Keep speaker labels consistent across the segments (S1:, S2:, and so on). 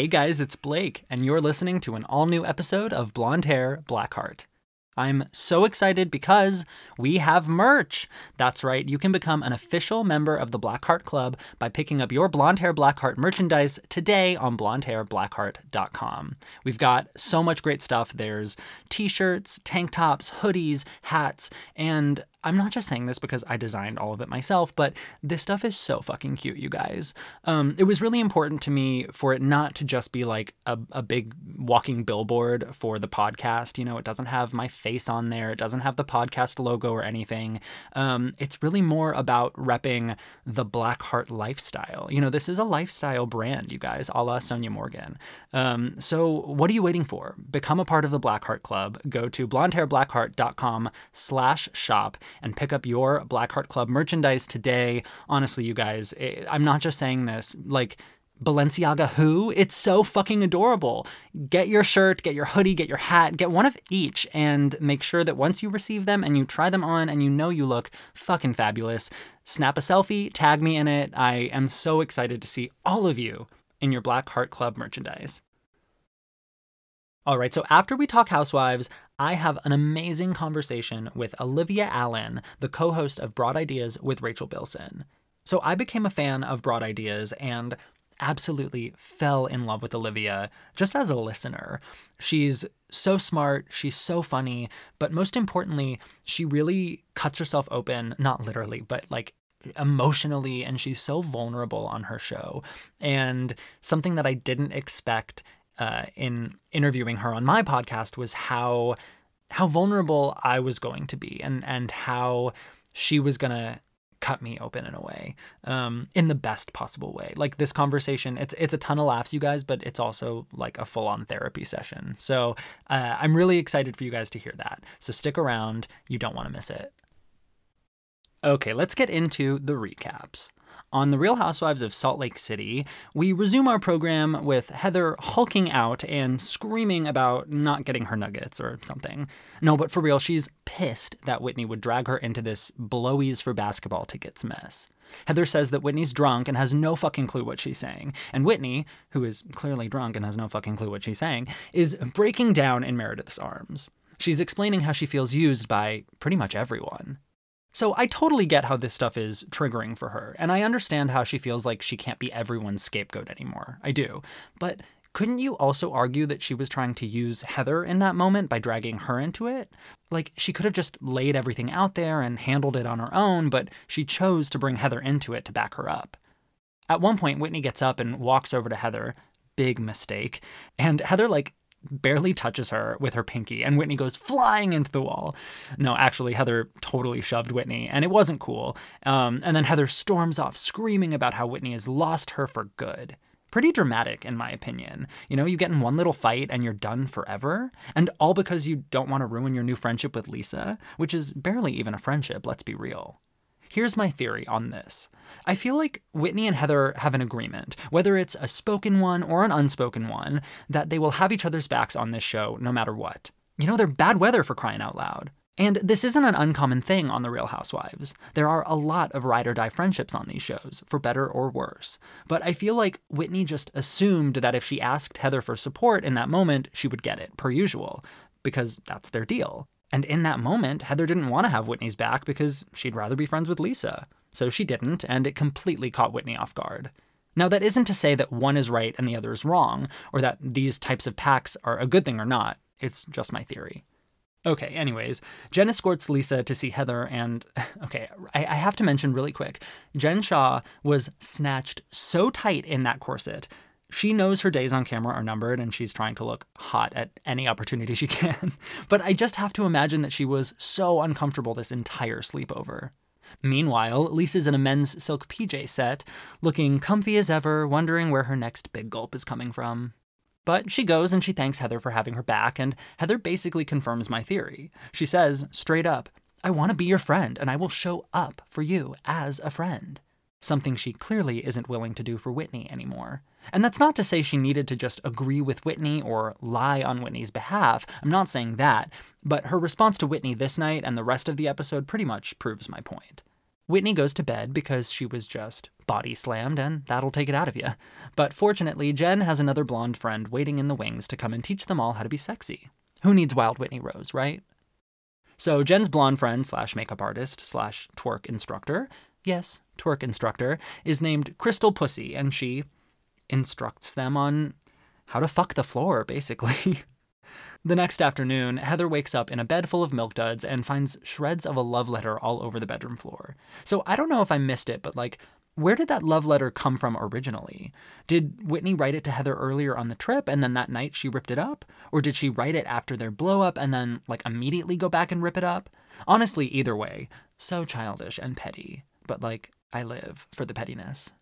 S1: Hey guys, it's Blake, and you're listening to an all new episode of Blonde Hair, Black Heart. I'm so excited because we have merch. That's right, you can become an official member of the Blackheart Club by picking up your Blonde Hair Blackheart merchandise today on blondehairblackheart.com. We've got so much great stuff. There's t shirts, tank tops, hoodies, hats, and I'm not just saying this because I designed all of it myself, but this stuff is so fucking cute, you guys. Um, it was really important to me for it not to just be like a, a big walking billboard for the podcast. You know, it doesn't have my face on there, it doesn't have the podcast logo or anything. Um, it's really more about repping the Blackheart lifestyle. You know, this is a lifestyle brand, you guys, a la Sonja Morgan. Um, so what are you waiting for? Become a part of the Blackheart Club. Go to blondehairblackheart.com slash shop and pick up your Blackheart Club merchandise today. Honestly, you guys, it, I'm not just saying this. Like, Balenciaga who? It's so fucking adorable. Get your shirt, get your hoodie, get your hat, get one of each, and make sure that once you receive them and you try them on and you know you look fucking fabulous, snap a selfie, tag me in it. I am so excited to see all of you in your Black Heart Club merchandise. All right, so after we talk Housewives, I have an amazing conversation with Olivia Allen, the co host of Broad Ideas with Rachel Bilson. So I became a fan of Broad Ideas and absolutely fell in love with Olivia just as a listener. She's so smart, she's so funny, but most importantly, she really cuts herself open, not literally, but like emotionally, and she's so vulnerable on her show. And something that I didn't expect uh, in interviewing her on my podcast was how how vulnerable I was going to be and and how she was gonna cut me open in a way um, in the best possible way. Like this conversation it's it's a ton of laughs you guys but it's also like a full-on therapy session. So uh, i'm really excited for you guys to hear that. So stick around. You don't want to miss it. Okay let's get into the recaps on The Real Housewives of Salt Lake City, we resume our program with Heather hulking out and screaming about not getting her nuggets or something. No, but for real, she's pissed that Whitney would drag her into this blowies for basketball tickets mess. Heather says that Whitney's drunk and has no fucking clue what she's saying. And Whitney, who is clearly drunk and has no fucking clue what she's saying, is breaking down in Meredith's arms. She's explaining how she feels used by pretty much everyone. So I totally get how this stuff is triggering for her, and I understand how she feels like she can't be everyone's scapegoat anymore. I do. But couldn't you also argue that she was trying to use Heather in that moment by dragging her into it? Like, she could have just laid everything out there and handled it on her own, but she chose to bring Heather into it to back her up. At one point, Whitney gets up and walks over to Heather. Big mistake. And Heather, like, barely touches her with her pinky, and Whitney goes flying into the wall. No, actually, Heather totally shoved Whitney, and it wasn't cool. Um, and then Heather storms off, screaming about how Whitney has lost her for good. Pretty dramatic, in my opinion. You know, you get in one little fight and you're done forever, and all because you don't want to ruin your new friendship with Lisa, which is barely even a friendship, let's be real. Here's my theory on this. I feel like Whitney and Heather have an agreement, whether it's a spoken one or an unspoken one, that they will have each other's backs on this show no matter what. You know, they're bad weather for crying out loud. And this isn't an uncommon thing on The Real Housewives. There are a lot of ride or die friendships on these shows, for better or worse. But I feel like Whitney just assumed that if she asked Heather for support in that moment, she would get it, per usual, because that's their deal. And in that moment, Heather didn't want to have Whitney's back because she'd rather be friends with Lisa. So she didn't, and it completely caught Whitney off guard. Now, that isn't to say that one is right and the other is wrong, or that these types of pacts are a good thing or not. It's just my theory. Okay, anyways, Jen escorts Lisa to see Heather, and okay, I, I, have to mention really quick Jen Shah was snatched so tight in that corset she knows her days on camera are numbered and she's trying to look hot at any opportunity she can. but I just have to imagine that she was so uncomfortable this entire sleepover. Meanwhile, Lisa's in a men's silk PJ set, looking comfy as ever, wondering where her next big gulp is coming from. But she goes and she thanks Heather for having her back, and Heather basically confirms my theory. She says, straight up, I want to be your friend, and I will show up for you as a friend something she clearly isn't willing to do for Whitney anymore. And that's not to say she needed to just agree with Whitney or lie on Whitney's behalf. I'm not saying that. But her response to Whitney this night and the rest of the episode pretty much proves my point. Whitney goes to bed because she was just body slammed, and that'll take it out of you. But fortunately, Jen has another blonde friend waiting in the wings to come and teach them all how to be sexy. Who needs Wild Whitney Rose, right? So Jen's blonde friend slash makeup artist slash twerk instructor, yes, twerk instructor, is named Crystal Pussy, and she instructs them on how to fuck the floor, basically. the next afternoon, Heather wakes up in a bed full of milk duds and finds shreds of a love letter all over the bedroom floor. So I don't know if I missed it, but like, where did that love letter come from originally? Did Whitney write it to Heather earlier on the trip and then that night she ripped it up? Or did she write it after their blow up and then, like, immediately go back and rip it up? Honestly, either way, so childish and petty. But, like, I live for the pettiness.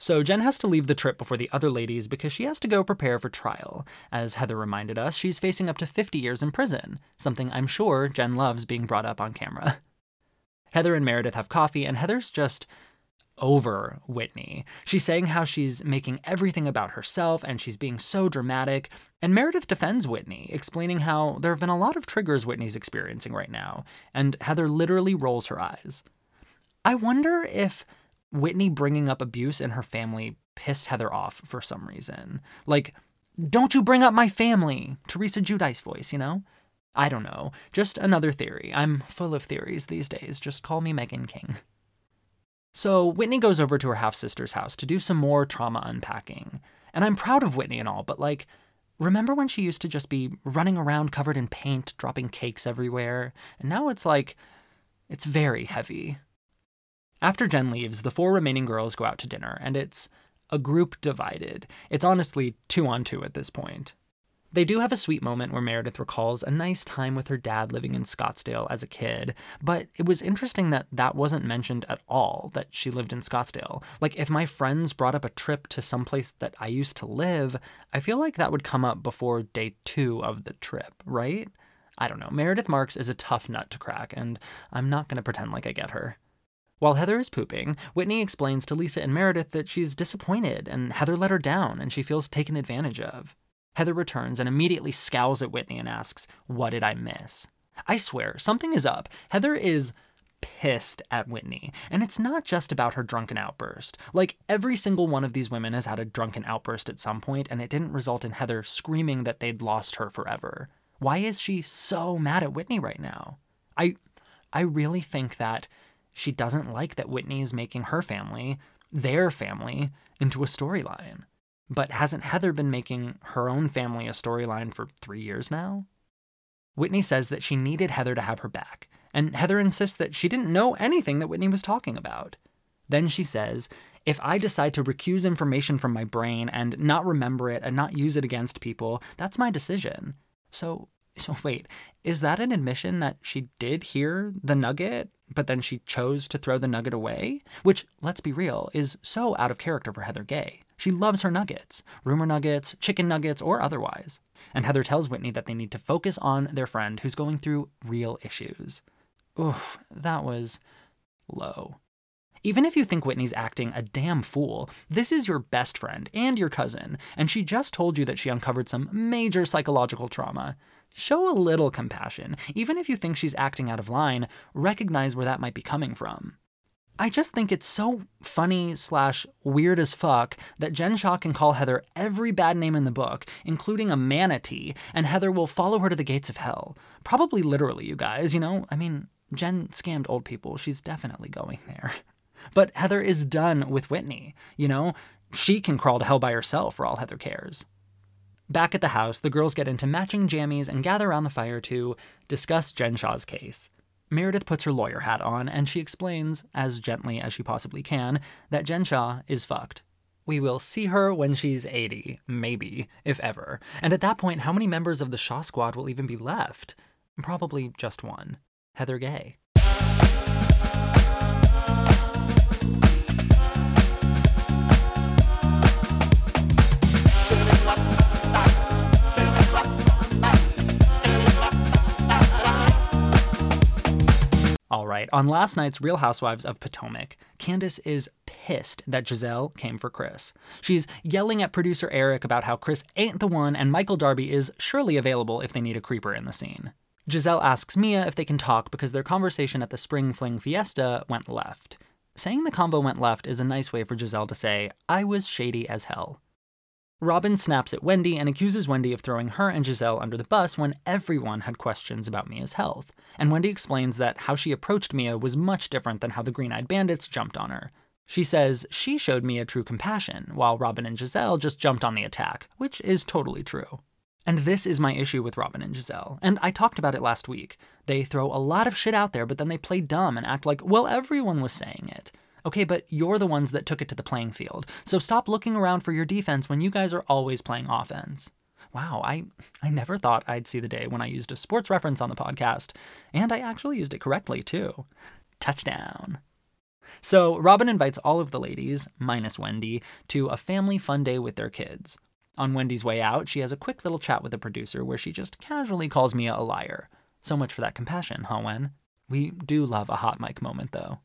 S1: So Jen has to leave the trip before the other ladies because she has to go prepare for trial. As Heather reminded us, she's facing up to 50 years in prison, something I'm sure Jen loves being brought up on camera. Heather and Meredith have coffee, and Heather's just over Whitney. She's saying how she's making everything about herself and she's being so dramatic. And Meredith defends Whitney, explaining how there have been a lot of triggers Whitney's experiencing right now. And Heather literally rolls her eyes. I wonder if Whitney bringing up abuse in her family pissed Heather off for some reason. Like, don't you bring up my family, Teresa Giudice voice, you know? I don't know. Just another theory. I'm full of theories these days. Just call me Meghan King. So Whitney goes over to her half sister's house to do some more trauma unpacking. And I'm proud of Whitney and all, but like, remember when she used to just be running around covered in paint, dropping cakes everywhere? And now it's like, it's very heavy. After Jen leaves, the four remaining girls go out to dinner, and it's a group divided. It's honestly two on two at this point. They do have a sweet moment where Meredith recalls a nice time with her dad living in Scottsdale as a kid, but it was interesting that that wasn't mentioned at all, that she lived in Scottsdale. Like, if my friends brought up a trip to someplace that I used to live, I feel like that would come up before day two of the trip, right? I don't know. Meredith Marks is a tough nut to crack, and I'm not going to pretend like I get her. While Heather is pooping, Whitney explains to Lisa and Meredith that she's disappointed and Heather let her down and she feels taken advantage of. Heather returns and immediately scowls at Whitney and asks, What did I miss? I swear, something is up. Heather is pissed at Whitney. And it's not just about her drunken outburst. Like, every single one of these women has had a drunken outburst at some point, and it didn't result in Heather screaming that they'd lost her forever. Why is she so mad at Whitney right now? I I really think that she doesn't like that Whitney is making her family, their family, into a storyline. But hasn't Heather been making her own family a storyline for three years now? Whitney says that she needed Heather to have her back, and Heather insists that she didn't know anything that Whitney was talking about. Then she says, if I decide to recuse information from my brain and not remember it and not use it against people, that's my decision. So, so wait, is that an admission that she did hear the nugget, but then she chose to throw the nugget away? Which, let's be real, is so out of character for Heather Gay. She loves her nuggets rumor nuggets, chicken nuggets, or otherwise. And Heather tells Whitney that they need to focus on their friend who's going through real issues. Oof, that was low. Even if you think Whitney's acting a damn fool, this is your best friend and your cousin, and she just told you that she uncovered some major psychological trauma. Show a little compassion. Even if you think she's acting out of line, recognize where that might be coming from. I just think it's so funny slash weird as fuck that Jen Shah can call Heather every bad name in the book, including a manatee, and Heather will follow her to the gates of hell. Probably literally, you guys, you know? I mean, Jen scammed old people. She's definitely going there. But Heather is done with Whitney, you know? She can crawl to hell by herself for all Heather cares. Back at the house, the girls get into matching jammies and gather around the fire to discuss Jen Shah's case. Meredith puts her lawyer hat on and she explains, as gently as she possibly can, that Jen Shah is fucked. We will see her when she's 80, maybe, if ever. And at that point, how many members of the Shah squad will even be left? Probably just one Heather Gay. All right, on last night's Real Housewives of Potomac, Candace is pissed that Gizelle came for Chris. She's yelling at producer Eric about how Chris ain't the one and Michael Darby is surely available if they need a creeper in the scene. Gizelle asks Mia if they can talk because their conversation at the Spring Fling Fiesta went left. Saying the convo went left is a nice way for Gizelle to say, I was shady as hell. Robin snaps at Wendy and accuses Wendy of throwing her and Gizelle under the bus when everyone had questions about Mia's health. And Wendy explains that how she approached Mia was much different than how the Green Eyed Bandits jumped on her. She says she showed Mia true compassion, while Robin and Gizelle just jumped on the attack, which is totally true. And this is my issue with Robin and Gizelle, and I talked about it last week. They throw a lot of shit out there, but then they play dumb and act like, well, everyone was saying it. Okay, but you're the ones that took it to the playing field. So stop looking around for your defense when you guys are always playing offense. Wow, I I never thought I'd see the day when I used a sports reference on the podcast, and I actually used it correctly too. Touchdown. So, Robin invites all of the ladies, minus Wendy, to a family fun day with their kids. On Wendy's way out, she has a quick little chat with the producer where she just casually calls Mia a liar. So much for that compassion, huh, Wen? We do love a hot mic moment, though.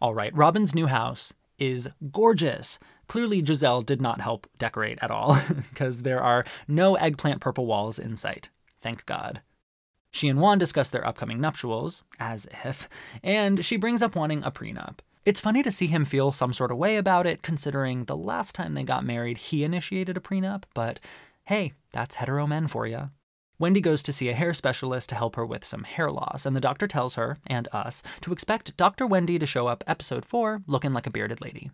S1: All right, Robin's new house is gorgeous. Clearly, Gizelle did not help decorate at all, because there are no eggplant purple walls in sight. Thank God. She and Juan discuss their upcoming nuptials, as if, and she brings up wanting a prenup. It's funny to see him feel some sort of way about it, considering the last time they got married, he initiated a prenup, but hey, that's hetero men for you. Wendy goes to see a hair specialist to help her with some hair loss, and the doctor tells her, and us, to expect Dr. Wendy to show up episode 4 looking like a bearded lady.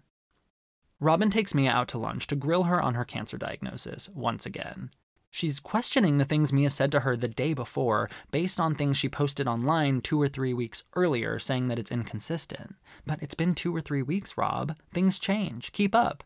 S1: Robin takes Mia out to lunch to grill her on her cancer diagnosis, once again. She's questioning the things Mia said to her the day before, based on things she posted online two or three weeks earlier, saying that it's inconsistent. But it's been two or three weeks, Rob. Things change. Keep up.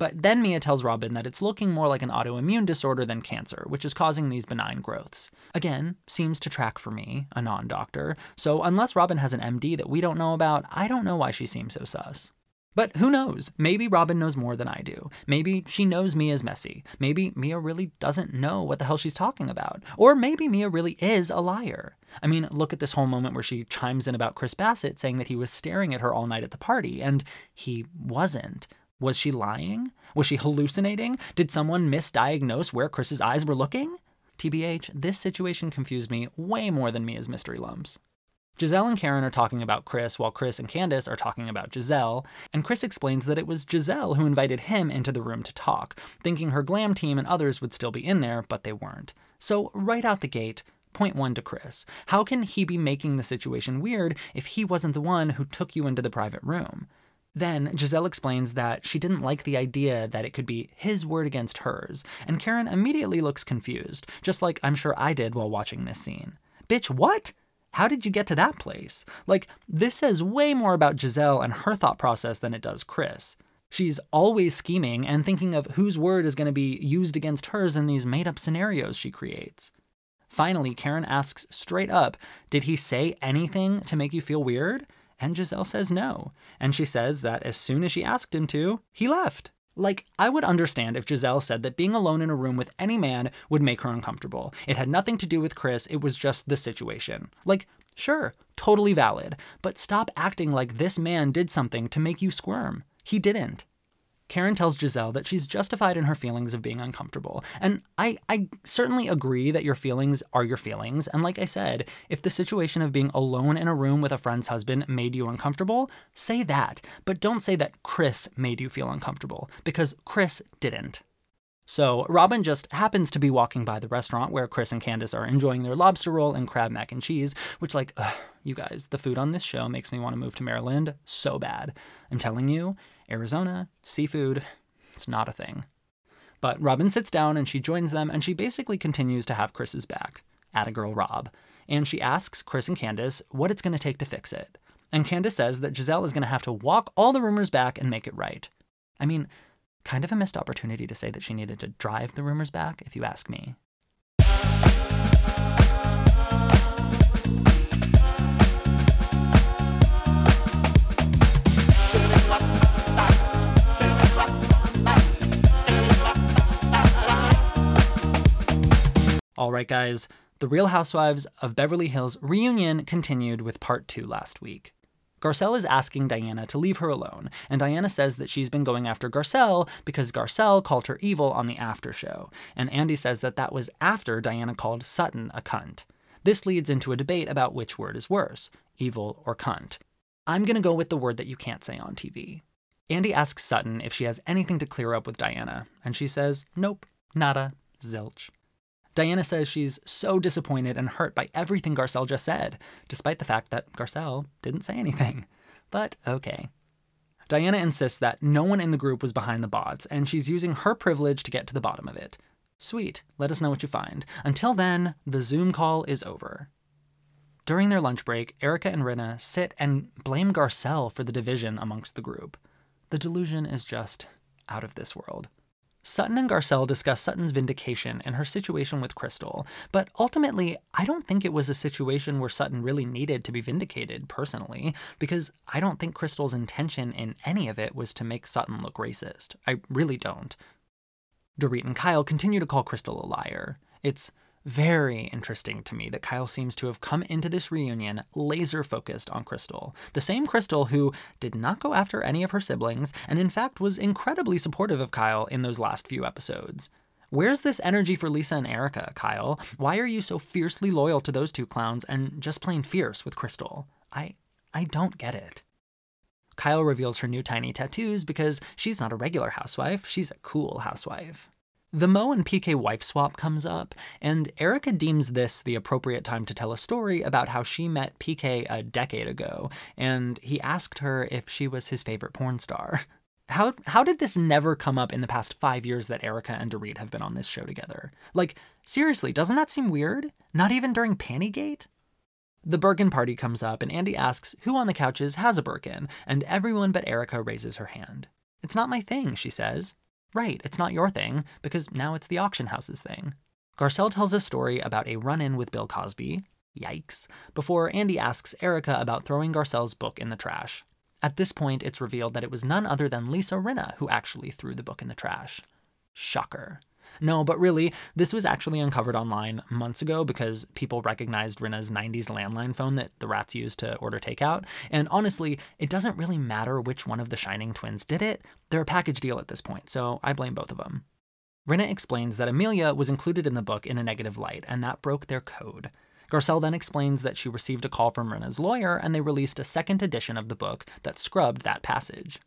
S1: But then Mia tells Robin that it's looking more like an autoimmune disorder than cancer, which is causing these benign growths. Again, seems to track for me, a non doctor, so unless Robin has an MD that we don't know about, I don't know why she seems so sus. But who knows? Maybe Robin knows more than I do. Maybe she knows Mia's messy. Maybe Mia really doesn't know what the hell she's talking about. Or maybe Mia really is a liar. I mean, look at this whole moment where she chimes in about Chris Bassett saying that he was staring at her all night at the party, and he wasn't. Was she lying? Was she hallucinating? Did someone misdiagnose where Chris's eyes were looking? TBH, this situation confused me way more than Mia's mystery lumps. Gizelle and Karen are talking about Chris while Chris and Candace are talking about Gizelle, and Chris explains that it was Gizelle who invited him into the room to talk, thinking her glam team and others would still be in there, but they weren't. So, right out the gate, Point one to Chris. How can he be making the situation weird if he wasn't the one who took you into the private room? Then Gizelle explains that she didn't like the idea that it could be his word against hers, and Karen immediately looks confused, just like I'm sure I did while watching this scene. Bitch, what? How did you get to that place? Like, this says way more about Gizelle and her thought process than it does Chris. She's always scheming and thinking of whose word is going to be used against hers in these made up scenarios she creates. Finally, Karen asks straight up, Did he say anything to make you feel weird? And Gizelle says no. And she says that as soon as she asked him to, he left. Like, I would understand if Gizelle said that being alone in a room with any man would make her uncomfortable. It had nothing to do with Chris, it was just the situation. Like, sure, totally valid, but stop acting like this man did something to make you squirm. He didn't. Karen tells Gizelle that she's justified in her feelings of being uncomfortable. And I, I certainly agree that your feelings are your feelings. And like I said, if the situation of being alone in a room with a friend's husband made you uncomfortable, say that. But don't say that Chris made you feel uncomfortable, because Chris didn't. So Robin just happens to be walking by the restaurant where Chris and Candace are enjoying their lobster roll and crab mac and cheese, which, like, ugh, you guys, the food on this show makes me want to move to Maryland so bad. I'm telling you, Arizona, seafood, it's not a thing. But Robin sits down and she joins them and she basically continues to have Chris's back, at a girl Rob. And she asks Chris and Candace what it's going to take to fix it. And Candace says that Gizelle is going to have to walk all the rumors back and make it right. I mean, kind of a missed opportunity to say that she needed to drive the rumors back, if you ask me. All right, guys, the Real Housewives of Beverly Hills reunion continued with part two last week. Garcelle is asking Diana to leave her alone, and Diana says that she's been going after Garcelle because Garcelle called her evil on the after show, and Andy says that that was after Diana called Sutton a cunt. This leads into a debate about which word is worse, evil or cunt. I'm gonna go with the word that you can't say on TV. Andy asks Sutton if she has anything to clear up with Diana, and she says, nope, nada, zilch. Diana says she's so disappointed and hurt by everything Garcelle just said, despite the fact that Garcelle didn't say anything. But okay. Diana insists that no one in the group was behind the bots, and she's using her privilege to get to the bottom of it. Sweet, let us know what you find. Until then, the Zoom call is over. During their lunch break, Erika and Rinna sit and blame Garcelle for the division amongst the group. The delusion is just out of this world. Sutton and Garcelle discuss Sutton's vindication and her situation with Crystal, but ultimately, I don't think it was a situation where Sutton really needed to be vindicated personally, because I don't think Crystal's intention in any of it was to make Sutton look racist. I really don't. Dorit and Kyle continue to call Crystal a liar. It's very interesting to me that Kyle seems to have come into this reunion laser focused on Crystal. The same Crystal who did not go after any of her siblings, and in fact was incredibly supportive of Kyle in those last few episodes. Where's this energy for Lisa and Erika, Kyle? Why are you so fiercely loyal to those two clowns and just plain fierce with Crystal? I I don't get it. Kyle reveals her new tiny tattoos because she's not a regular housewife, she's a cool housewife. The Mo and PK wife swap comes up, and Erika deems this the appropriate time to tell a story about how she met PK a decade ago, and he asked her if she was his favorite porn star. How, how did this never come up in the past five years that Erika and Dorit have been on this show together? Like, seriously, doesn't that seem weird? Not even during Pantygate? The Birkin party comes up, and Andy asks who on the couches has a Birkin, and everyone but Erika raises her hand. It's not my thing, she says. Right, it's not your thing, because now it's the auction house's thing. Garcelle tells a story about a run in with Bill Cosby. Yikes. Before Andy asks Erika about throwing Garcelle's book in the trash. At this point, it's revealed that it was none other than Lisa Rinna who actually threw the book in the trash. Shocker. No, but really, this was actually uncovered online months ago because people recognized Rinna's 90s landline phone that the rats used to order takeout. And honestly, it doesn't really matter which one of the Shining twins did it. They're a package deal at this point, so I blame both of them. Rinna explains that Amelia was included in the book in a negative light, and that broke their code. Garcelle then explains that she received a call from Rinna's lawyer and they released a second edition of the book that scrubbed that passage.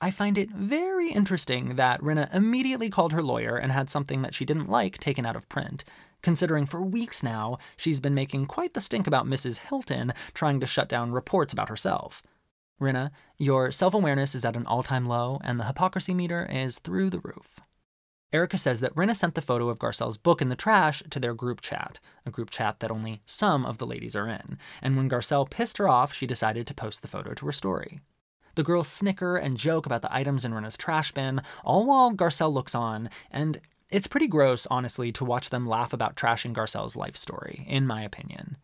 S1: I find it very interesting that Rinna immediately called her lawyer and had something that she didn't like taken out of print, considering for weeks now she's been making quite the stink about Mrs. Hilton trying to shut down reports about herself. Rinna, your self awareness is at an all time low, and the hypocrisy meter is through the roof. Erika says that Rinna sent the photo of Garcelle's book in the trash to their group chat, a group chat that only some of the ladies are in, and when Garcelle pissed her off, she decided to post the photo to her story. The girls snicker and joke about the items in Rinna's trash bin, all while Garcelle looks on, and it's pretty gross, honestly, to watch them laugh about trashing Garcelle's life story, in my opinion.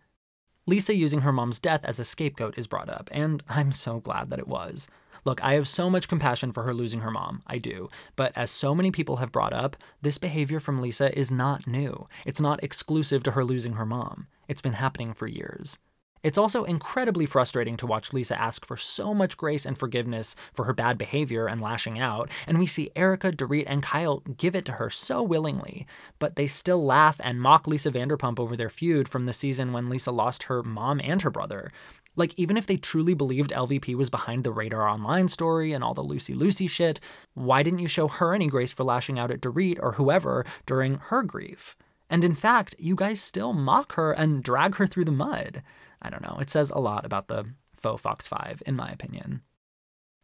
S1: Lisa using her mom's death as a scapegoat is brought up, and I'm so glad that it was. Look, I have so much compassion for her losing her mom, I do, but as so many people have brought up, this behavior from Lisa is not new. It's not exclusive to her losing her mom. It's been happening for years. It's also incredibly frustrating to watch Lisa ask for so much grace and forgiveness for her bad behavior and lashing out, and we see Erika, Dorit, and Kyle give it to her so willingly, but they still laugh and mock Lisa Vanderpump over their feud from the season when Lisa lost her mom and her brother. Like, even if they truly believed LVP was behind the Radar Online story and all the Lucy Lucy shit, why didn't you show her any grace for lashing out at Dorit or whoever during her grief? And in fact, you guys still mock her and drag her through the mud. I don't know. It says a lot about the faux Fox 5, in my opinion.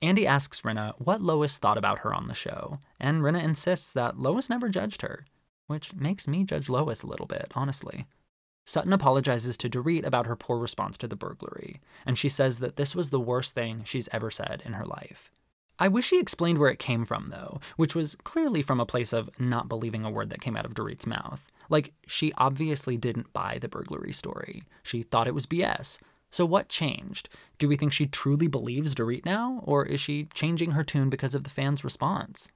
S1: Andy asks Rinna what Lois thought about her on the show, and Rinna insists that Lois never judged her, which makes me judge Lois a little bit, honestly. Sutton apologizes to Dorit about her poor response to the burglary, and she says that this was the worst thing she's ever said in her life. I wish she explained where it came from, though, which was clearly from a place of not believing a word that came out of Dorit's mouth. Like, she obviously didn't buy the burglary story. She thought it was BS. So what changed? Do we think she truly believes Dorit now, or is she changing her tune because of the fans' response?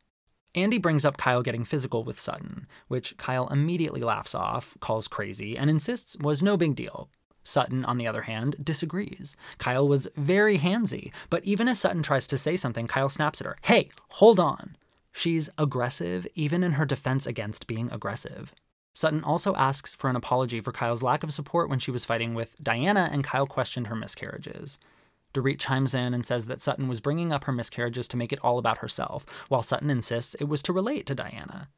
S1: Andy brings up Kyle getting physical with Sutton, which Kyle immediately laughs off, calls crazy, and insists was no big deal. Sutton, on the other hand, disagrees. Kyle was very handsy, but even as Sutton tries to say something, Kyle snaps at her Hey, hold on! She's aggressive, even in her defense against being aggressive. Sutton also asks for an apology for Kyle's lack of support when she was fighting with Diana and Kyle questioned her miscarriages. Dorit chimes in and says that Sutton was bringing up her miscarriages to make it all about herself, while Sutton insists it was to relate to Diana.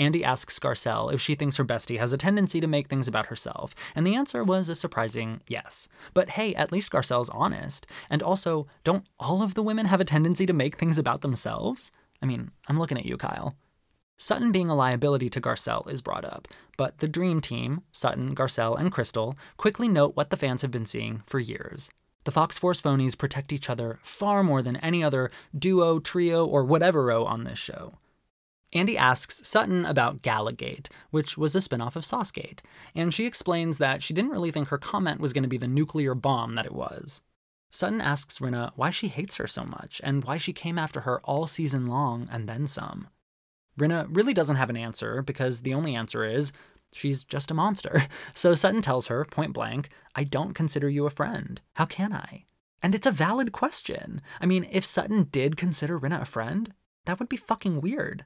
S1: Andy asks Garcelle if she thinks her bestie has a tendency to make things about herself, and the answer was a surprising yes. But hey, at least Garcelle's honest. And also, don't all of the women have a tendency to make things about themselves? I mean, I'm looking at you, Kyle. Sutton being a liability to Garcelle is brought up, but the Dream Team, Sutton, Garcelle, and Crystal, quickly note what the fans have been seeing for years. The Fox Force phonies protect each other far more than any other duo, trio, or whatever o on this show. Andy asks Sutton about Galagate, which was a spinoff of Saucegate, and she explains that she didn't really think her comment was going to be the nuclear bomb that it was. Sutton asks Rinna why she hates her so much and why she came after her all season long and then some. Rinna really doesn't have an answer because the only answer is she's just a monster. So Sutton tells her, point blank, I don't consider you a friend. How can I? And it's a valid question. I mean, if Sutton did consider Rinna a friend, that would be fucking weird.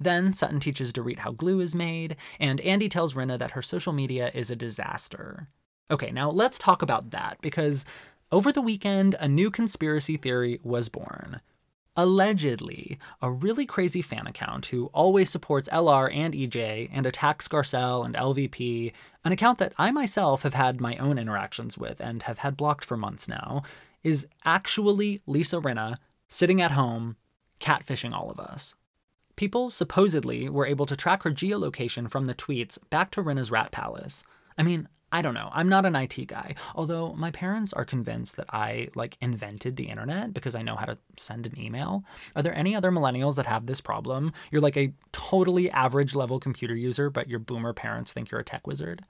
S1: Then Sutton teaches Dorit how glue is made, and Andy tells Rinna that her social media is a disaster. Okay, now let's talk about that because over the weekend, a new conspiracy theory was born. Allegedly, a really crazy fan account who always supports LR and EJ and attacks Garcelle and LVP, an account that I myself have had my own interactions with and have had blocked for months now, is actually Lisa Rinna sitting at home catfishing all of us. People supposedly were able to track her geolocation from the tweets back to Rinna's rat palace. I mean, I don't know. I'm not an IT guy. Although my parents are convinced that I like invented the internet because I know how to send an email. Are there any other millennials that have this problem? You're like a totally average level computer user, but your boomer parents think you're a tech wizard.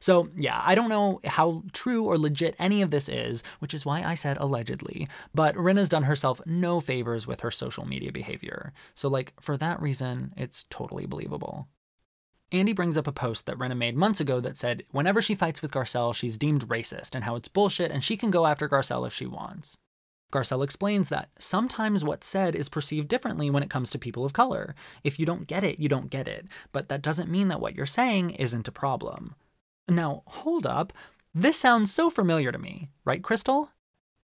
S1: So, yeah, I don't know how true or legit any of this is, which is why I said allegedly, but Rinna's done herself no favors with her social media behavior. So, like, for that reason, it's totally believable. Andy brings up a post that Rinna made months ago that said whenever she fights with Garcelle, she's deemed racist and how it's bullshit and she can go after Garcelle if she wants. Garcelle explains that sometimes what's said is perceived differently when it comes to people of color. If you don't get it, you don't get it, but that doesn't mean that what you're saying isn't a problem. Now, hold up. This sounds so familiar to me, right, Crystal?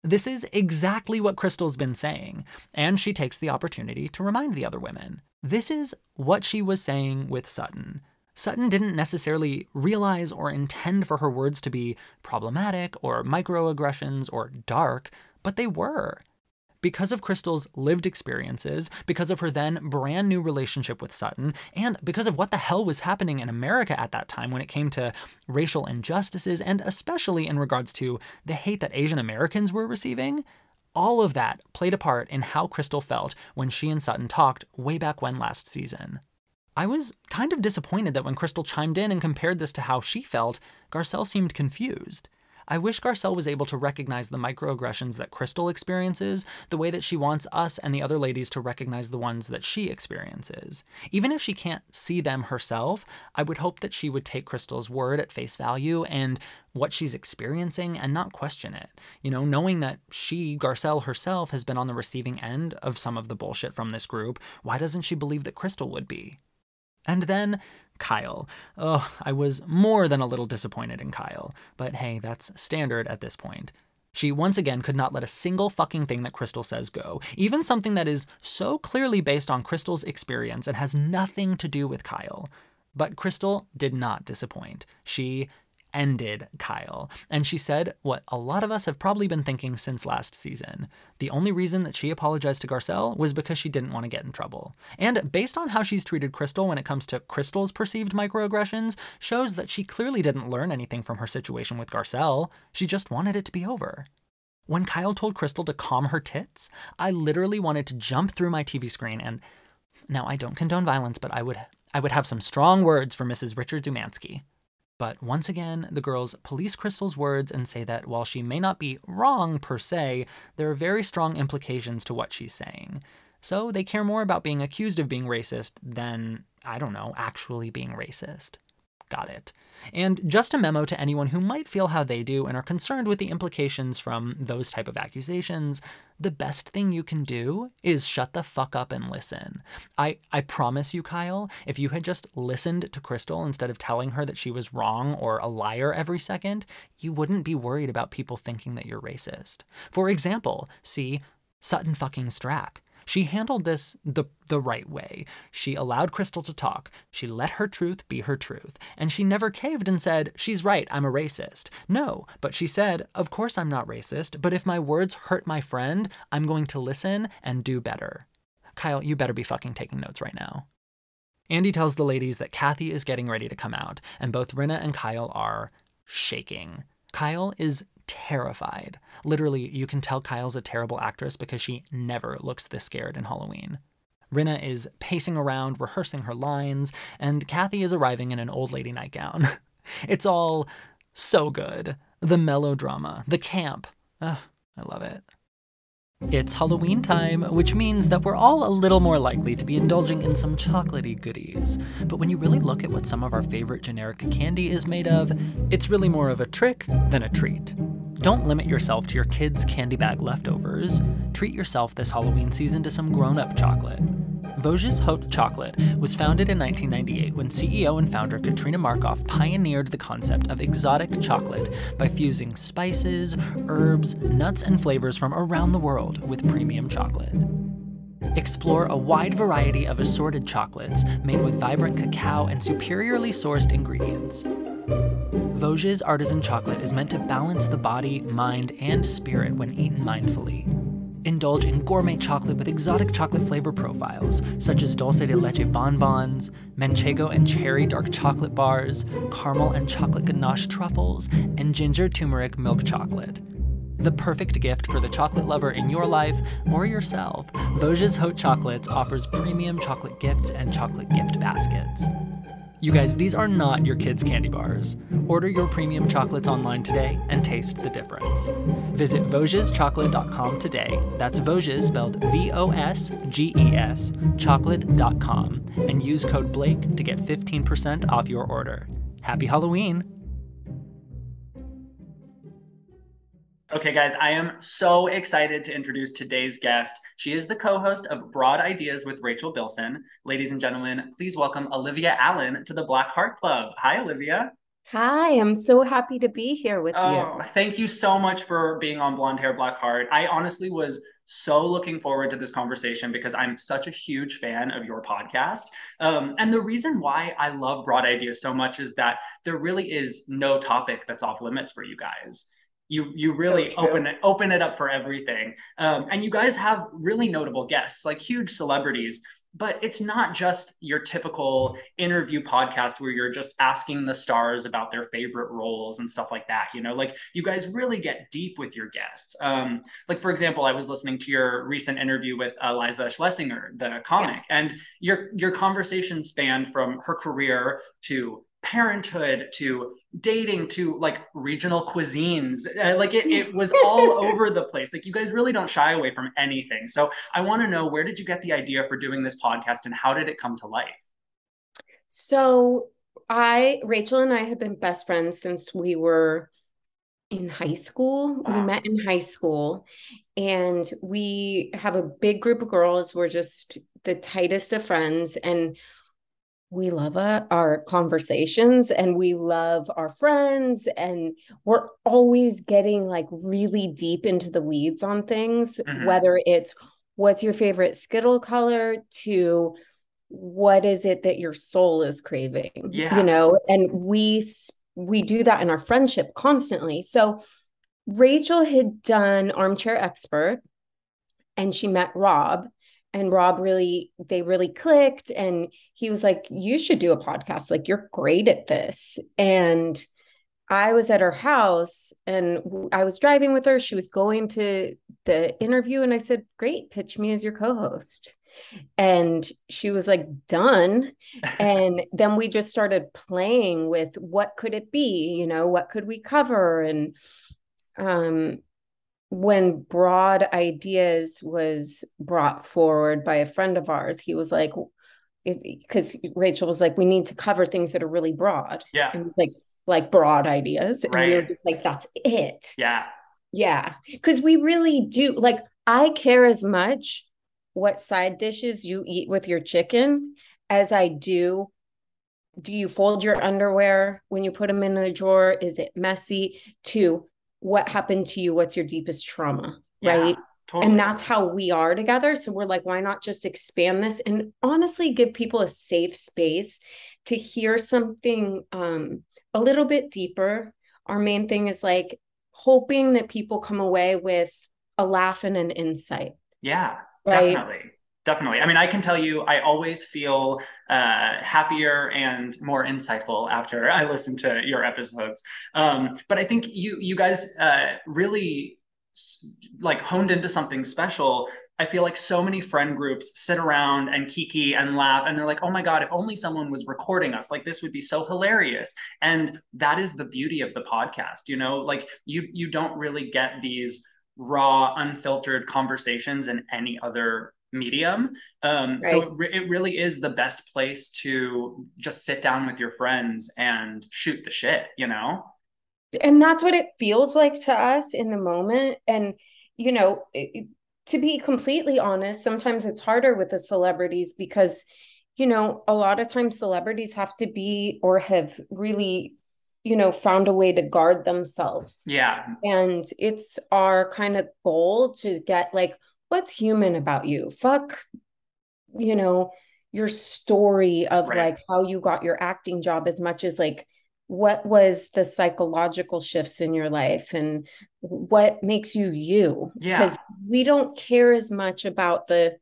S1: This is exactly what Crystal's been saying, and she takes the opportunity to remind the other women. This is what she was saying with Sutton. Sutton didn't necessarily realize or intend for her words to be problematic or microaggressions or dark, but they were because of Crystal's lived experiences, because of her then brand new relationship with Sutton, and because of what the hell was happening in America at that time when it came to racial injustices, and especially in regards to the hate that Asian Americans were receiving, all of that played a part in how Crystal felt when she and Sutton talked way back when last season. I was kind of disappointed that when Crystal chimed in and compared this to how she felt, Garcelle seemed confused. I wish Garcelle was able to recognize the microaggressions that Crystal experiences the way that she wants us and the other ladies to recognize the ones that she experiences. Even if she can't see them herself, I would hope that she would take Crystal's word at face value and what she's experiencing and not question it. You know, knowing that she, Garcelle herself, has been on the receiving end of some of the bullshit from this group, why doesn't she believe that Crystal would be? And then Kyle. Oh, I was more than a little disappointed in Kyle, but hey, that's standard at this point. She once again could not let a single fucking thing that Crystal says go, even something that is so clearly based on Crystal's experience and has nothing to do with Kyle. But Crystal did not disappoint. She ended Kyle. And she said what a lot of us have probably been thinking since last season. The only reason that she apologized to Garcelle was because she didn't want to get in trouble. And based on how she's treated Crystal when it comes to Crystal's perceived microaggressions, shows that she clearly didn't learn anything from her situation with Garcelle. She just wanted it to be over. When Kyle told Crystal to calm her tits, I literally wanted to jump through my TV screen and now I don't condone violence, but I would I would have some strong words for Mrs. Mauricio Umansky. But once again, the girls police Crystal's words and say that while she may not be wrong per se, there are very strong implications to what she's saying. So they care more about being accused of being racist than, I don't know, actually being racist. Got it. And just a memo to anyone who might feel how they do and are concerned with the implications from those type of accusations, the best thing you can do is shut the fuck up and listen. I, I promise you, Kyle, if you had just listened to Crystal instead of telling her that she was wrong or a liar every second, you wouldn't be worried about people thinking that you're racist. For example, see Sutton fucking Stracke. She handled this the, the right way. She allowed Crystal to talk. She let her truth be her truth. And she never caved and said, She's right, I'm a racist. No, but she said, Of course I'm not racist, but if my words hurt my friend, I'm going to listen and do better. Kyle, you better be fucking taking notes right now. Andy tells the ladies that Kathy is getting ready to come out, and both Rinna and Kyle are shaking. Kyle is terrified. Literally, you can tell Kyle's a terrible actress because she never looks this scared in Halloween. Rinna is pacing around, rehearsing her lines, and Kathy is arriving in an old lady nightgown. it's all so good. The melodrama, the camp. Ugh, I love it. It's Halloween time, which means that we're all a little more likely to be indulging in some chocolaty goodies. But when you really look at what some of our favorite generic candy is made of, it's really more of a trick than a treat. Don't limit yourself to your kids' candy bag leftovers. Treat yourself this Halloween season to some grown up chocolate. Vosges Haute Chocolate was founded in 1998 when CEO and founder Katrina Markoff pioneered the concept of exotic chocolate by fusing spices, herbs, nuts, and flavors from around the world with premium chocolate. Explore a wide variety of assorted chocolates made with vibrant cacao and superiorly sourced ingredients. Vosges artisan chocolate is meant to balance the body, mind, and spirit when eaten mindfully. Indulge in gourmet chocolate with exotic chocolate flavor profiles, such as dulce de leche bonbons, manchego and cherry dark chocolate bars, caramel and chocolate ganache truffles, and ginger turmeric milk chocolate. The perfect gift for the chocolate lover in your life or yourself, Vosges Haute Chocolates offers premium chocolate gifts and chocolate gift baskets. You guys, these are not your kids' candy bars. Order your premium chocolates online today and taste the difference. Visit VosgesChocolate.com today. That's Vosges spelled V O S G E S, chocolate.com, and use code Blake to get 15% off your order. Happy Halloween! Okay, guys, I am so excited to introduce today's guest. She is the co host of Broad Ideas with Rachel Bilson. Ladies and gentlemen, please welcome Olivia Allen to the Black Heart Club. Hi, Olivia.
S2: Hi, I'm so happy to be here with
S1: oh,
S2: you.
S1: Thank you so much for being on Blonde Hair Black Heart. I honestly was so looking forward to this conversation because I'm such a huge fan of your podcast. Um, and the reason why I love Broad Ideas so much is that there really is no topic that's off limits for you guys you you really open it open it up for everything. Um, and you guys have really notable guests like huge celebrities but it's not just your typical interview podcast where you're just asking the stars about their favorite roles and stuff like that you know? Like you guys really get deep with your guests. Um, like for example i was listening to your recent interview with eliza Schlesinger the comic yes. and your your conversation spanned from her career to parenthood to dating to like regional cuisines. Uh, like it, it was all over the place. Like you guys really don't shy away from anything. So i want to know where did you get the idea for doing this podcast and how did it come to life?
S2: So i rachel and i have been best friends since we were in high school. Wow. we met in high school and we have a big group of girls. We're just the tightest of friends and we love uh, our conversations and we love our friends and we're always getting like really deep into the weeds on things mm-hmm. whether it's what's your favorite skittle color to what is it that your soul is craving yeah. you know and we we do that in our friendship constantly so rachel had done armchair expert and she met rob and Rob really they really clicked and he was like you should do a podcast. Like you're great at this. And I was at her house and I was driving with her. She was going to the interview and I said great pitch me as your co-host. And she was like done. And then we just started playing with what could it be? You know what could we cover? And um when broad ideas was brought forward by a friend of ours he was like because Rachel was like, we need to cover things that are really broad.
S1: Yeah.
S2: And like like broad ideas. And
S1: Right.
S2: we were just like, that's it.
S1: Yeah.
S2: Yeah. Because we really do like I care as much what side dishes you eat with your chicken as I do. Do you fold your underwear when you put them in the drawer? Is it messy? To what happened to you? What's your deepest trauma?
S1: Yeah,
S2: Right.
S1: Totally.
S2: And that's how we are together. So we're like, why not just expand this and honestly give people a safe space to hear something um, a little bit deeper? Our main thing is like hoping that people come away with a laugh and an insight.
S1: Yeah,
S2: Right.
S1: definitely. Definitely. I mean, I can tell you, I always feel uh, happier and more insightful after I listen to your episodes. Um, but I think you you guys uh, really like honed into something special. I feel like so many friend groups sit around and kiki and laugh, and they're like, "Oh my god, if only someone was recording us! Like this would be so hilarious." And that is the beauty of the podcast. You know, like you you don't really get these raw, unfiltered conversations in any other medium. Um, So it, re- it really is the best place to just sit down with your friends and shoot the shit, you know?
S2: And that's what it feels like to us in the moment. And, you know, it- to be completely honest, sometimes it's harder with the celebrities because, you know, a lot of times celebrities have to be or have really, you know, found a way to guard themselves.
S1: Yeah.
S2: And it's our kind of goal to get like, what's human about you? Fuck, you know, your story of
S1: Right.
S2: like how you got your acting job as much as like what was the psychological shifts in your life and what makes you you?
S1: Yeah.
S2: Because we don't care as much about the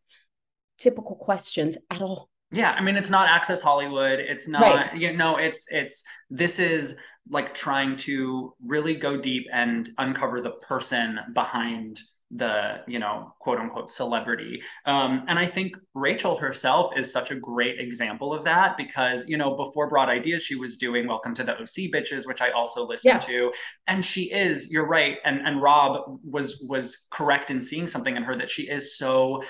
S2: typical questions at all.
S1: Yeah, I mean it's not Access Hollywood. It's not
S2: Right.
S1: you know, it's it's this is like trying to really go deep and uncover the person behind the, you know, quote unquote celebrity. Um, and I think Rachel herself is such a great example of that because, you know, before Broad Ideas, she was doing Welcome to the OC Bitches, which I also listen
S2: Yeah.
S1: to. And she is, you're right. And and Rob was was correct in seeing something in her that she is so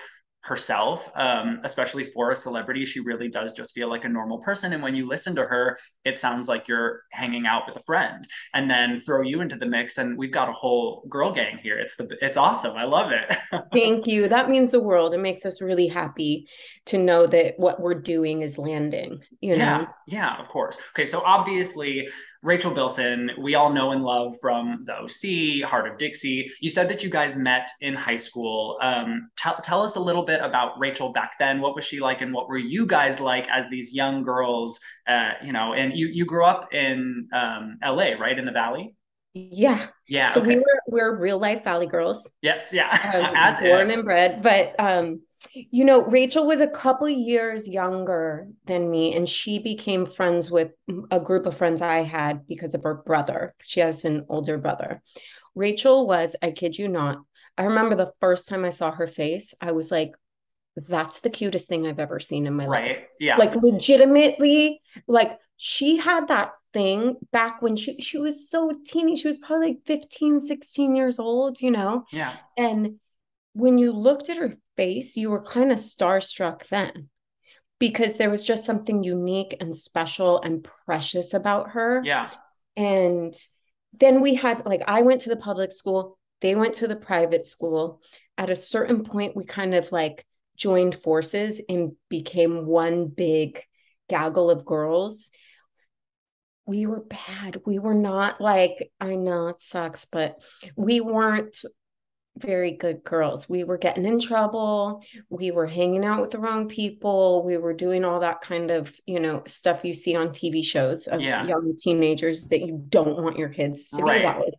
S1: herself, um, especially for a celebrity. She really does just feel like a normal person. And when you listen to her, it sounds like you're hanging out with a friend. And then throw you into the mix, and we've got a whole girl gang here. It's the it's awesome. I love it.
S2: Thank you. That means the world. It makes us really happy to know that what we're doing is landing, you know?
S1: Yeah, yeah, of course. Okay, so obviously Rachel Bilson, we all know and love from the OC, Hart of Dixie. You said that you guys met in high school. Um, tell tell us a little bit about Rachel back then. What was she like, and what were you guys like as these young girls? Uh, you know, and you you grew up in um, LA, right, in the Valley.
S2: Yeah.
S1: Yeah.
S2: So
S1: okay.
S2: we were we're real life Valley girls.
S1: yes. Yeah.
S2: um,
S1: as
S2: born
S1: if.
S2: and bred. But um, you know, Rachel was a couple years younger than me, and she became friends with a group of friends I had because of her brother. She has an older brother. Rachel was, I kid you not, I remember the first time I saw her face, I was like, that's the cutest thing I've ever seen in my life
S1: Right. Yeah.
S2: like legitimately like she had that thing back when she she was so teeny she was probably like 15 16 years old you know
S1: yeah.
S2: and when you looked at her face you were kind of starstruck then because there was just something unique and special and precious about her
S1: Yeah.
S2: and then we had like I went to the public school, they went to the private school. At a certain point, we kind of like joined forces and became one big gaggle of girls. We were bad. We were not like, I know it sucks, but we weren't very good girls. We were getting in trouble. We were hanging out with the wrong people. We were doing all that kind of, you know, stuff you see on TV shows of
S1: Yeah.
S2: young teenagers that you don't want your kids to
S1: Right.
S2: be that way.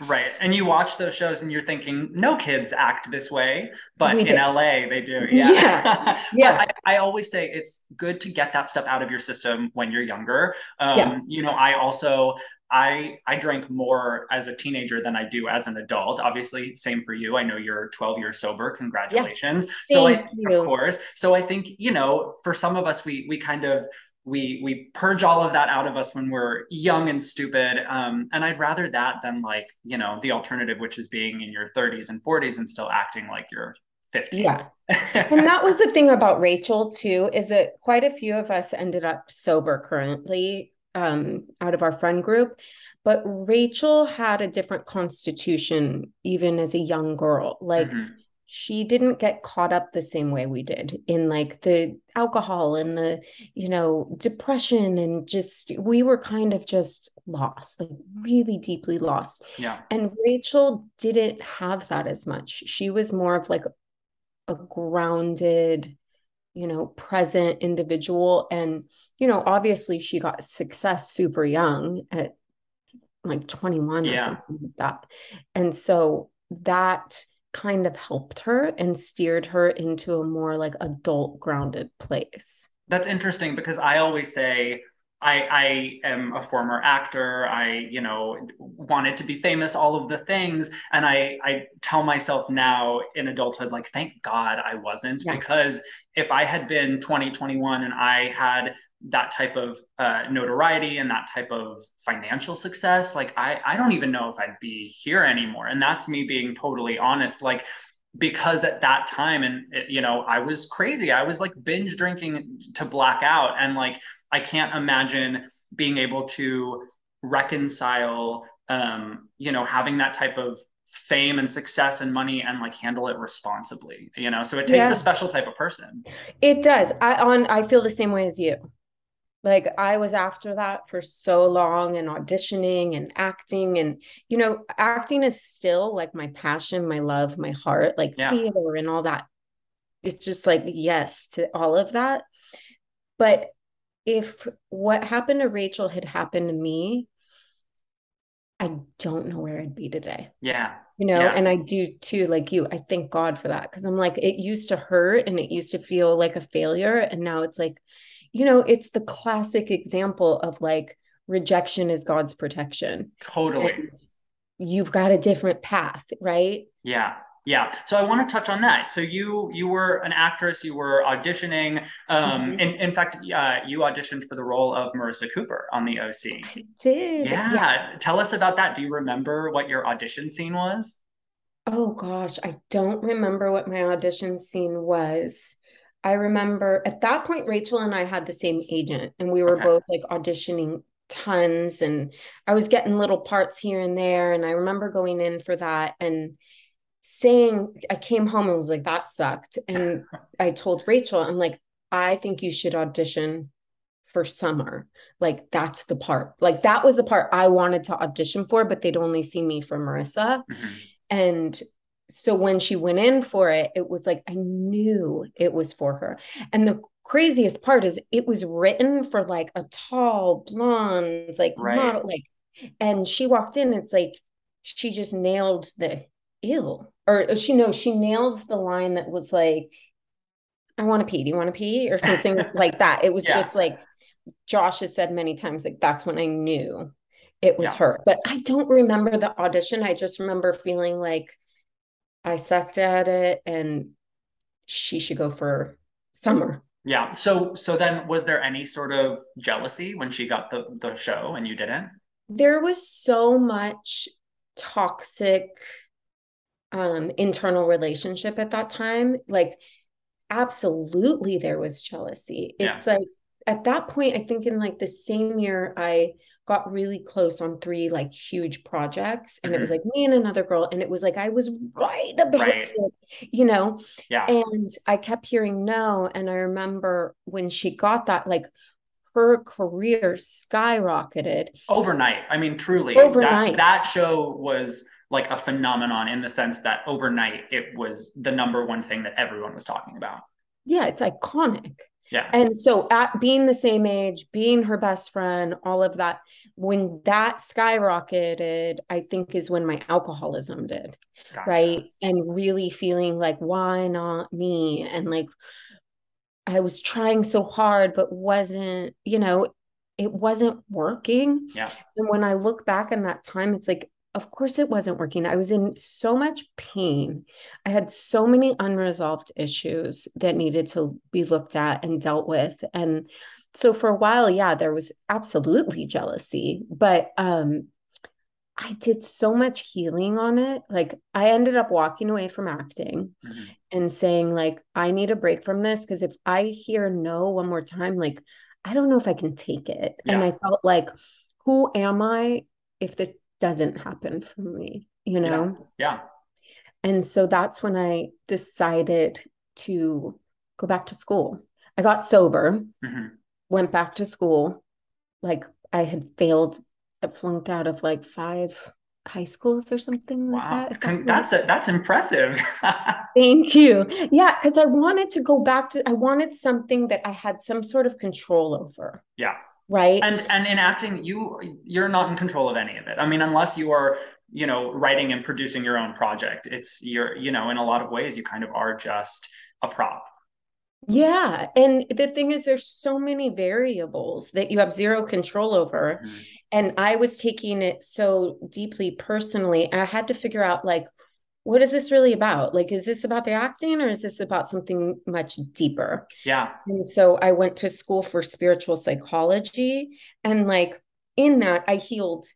S1: Right. And you watch those shows and you're thinking, no kids act this way, but in. LA they do. Yeah.
S2: Yeah. Yeah.
S1: I, I always say it's good to get that stuff out of your system when you're younger. Um,
S2: Yeah.
S1: you know, I also I I drank more as a teenager than I do as an adult. Obviously, same for you. I know you're 12 years sober. Congratulations. So I
S2: you.
S1: of course. So I think, you know, for some of us we we kind of we we purge all of that out of us when we're young and stupid um, and i'd rather that than like you know the alternative which is being in your 30s and 40s and still acting like you're 15.
S2: Yeah. and that was the thing about Rachel too, is that quite a few of us ended up sober currently um, out of our friend group. But Rachel had a different constitution even as a young girl. Like mm-hmm. she didn't get caught up the same way we did in like the alcohol and the, you know, depression and just we were kind of just lost, like really deeply lost.
S1: Yeah.
S2: And Rachel didn't have that as much. She was more of like a grounded, you know, present individual. And, you know, obviously she got success super young at like 21 yeah. or something like that. And so that kind of helped her and steered her into a more like adult grounded place.
S1: That's interesting because I always say I, I am a former actor. I, you know, wanted to be famous, all of the things. And I, I tell myself now in adulthood, like, thank God I wasn't, yeah. because if I had been 20, 21 and I had that type of uh, notoriety and that type of financial success, like, I, I don't even know if I'd be here anymore. And that's me being totally honest. Like, because at that time and you know i was crazy i was like binge drinking to black out and like I can't imagine being able to reconcile, um, you know, having that type of fame and success and money and like handle it responsibly, you know? So it takes yeah. a special type of person.
S2: It does. I on I feel the same way as you. Like I was after that for so long and auditioning and acting and you know, acting is still like my passion, my love, my heart, like yeah. theater and all that. It's just like yes to all of that. But if what happened to Rachel had happened to me, I don't know where I'd be today.
S1: Yeah.
S2: You know,
S1: yeah.
S2: and I do too, like you. I thank God for that because I'm like, it used to hurt and it used to feel like a failure. And now it's like, you know, it's the classic example of like rejection is God's protection.
S1: Totally. And
S2: you've got a different path, right?
S1: Yeah. Yeah. So I want to touch on that. So you you were an actress. You were auditioning. Um, mm-hmm. in in fact, uh, you auditioned for the role of Marissa Cooper on the OC.
S2: I did.
S1: Yeah. yeah. Tell us about that. Do you remember what your audition scene was?
S2: Oh gosh, I don't remember what my audition scene was. I remember at that point, Rachel and I had the same agent, and we were okay. both like auditioning tons, and I was getting little parts here and there. And I remember going in for that and saying I came home and was like, that sucked. And I told Rachel, I'm like, I think you should audition for summer. Like that's the part. Like that was the part I wanted to audition for, but they'd only see me for Marissa. Mm-hmm. And so when she went in for it, it was like I knew it was for her. And the craziest part is it was written for like a tall blonde, like right. model, like, and she walked in, it's like she just nailed the ill or uh, she knows she nailed the line that was like i want to pee do you want to pee or something like that it was yeah. just like josh has said many times like that's when i knew it was yeah. her but i don't remember the audition i just remember feeling like i sucked at it and she should go for summer
S1: yeah so so then was there any sort of jealousy when she got the the show and you didn't
S2: there was so much toxic um, internal relationship at that time, like absolutely there was jealousy. It's yeah. like at that point, I think in like the same year, I got really close on three like huge projects and mm-hmm. it was mm-hmm. like me and another girl and it was like i was right about right. it you know
S1: yeah
S2: and i kept hearing no and i remember when she got that like her career skyrocketed
S1: overnight i mean truly
S2: overnight
S1: that, that show was like a phenomenon in the sense that overnight it was the number one thing that everyone was talking about.
S2: Yeah, it's iconic.
S1: Yeah.
S2: And so at being the same age, being her best friend, all of that, when that skyrocketed, I think is when my alcoholism did. Gotcha. Right. And really feeling like, why not me? And like I was trying so hard, but wasn't, you know, it wasn't working.
S1: Yeah.
S2: And when I look back in that time, it's like of course it wasn't working. I was in so much pain. I had so many unresolved issues that needed to be looked at and dealt with. And so for a while, yeah, there was absolutely jealousy, but um I did so much healing on it. Like I ended up walking away from acting. Mm-hmm. and saying like I need a break from this because if I hear no one more time like I don't know if I can take it. Yeah. And I felt like who am I if this doesn't happen for me, you
S1: know? Yeah. yeah.
S2: And so that's when I decided to go back to school. I got sober, mm-hmm. went back to school. Like I had failed, I flunked out of like five high schools or something wow. like
S1: that. That's a, that's impressive.
S2: Thank you. Yeah, because I wanted to go back to I wanted something that I had some sort of control over.
S1: Yeah.
S2: Right.
S1: And and in acting, you you're not in control of any of it. I mean, unless you are, you know, writing and producing your own project, it's you're, you know, in a lot of ways you kind of are just a prop.
S2: Yeah. And the thing is, there's so many variables that you have zero control over. Mm-hmm. And I was taking it so deeply personally. I had to figure out, like, what is this really about? Like, is this about the acting or is this about something much deeper?
S1: Yeah.
S2: And so I went to school for spiritual psychology. And, like, in that, I healed.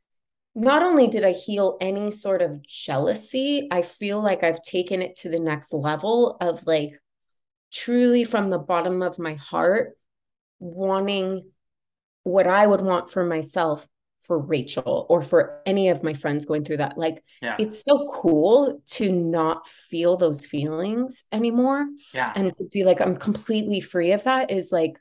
S2: Not only did I heal any sort of jealousy, I feel like I've taken it to the next level of like, truly from the bottom of my heart wanting what I would want for myself for Rachel or for any of my friends going through that. Like yeah. it's so cool to not feel those feelings anymore.
S1: Yeah.
S2: And to be like, I'm completely free of that is like,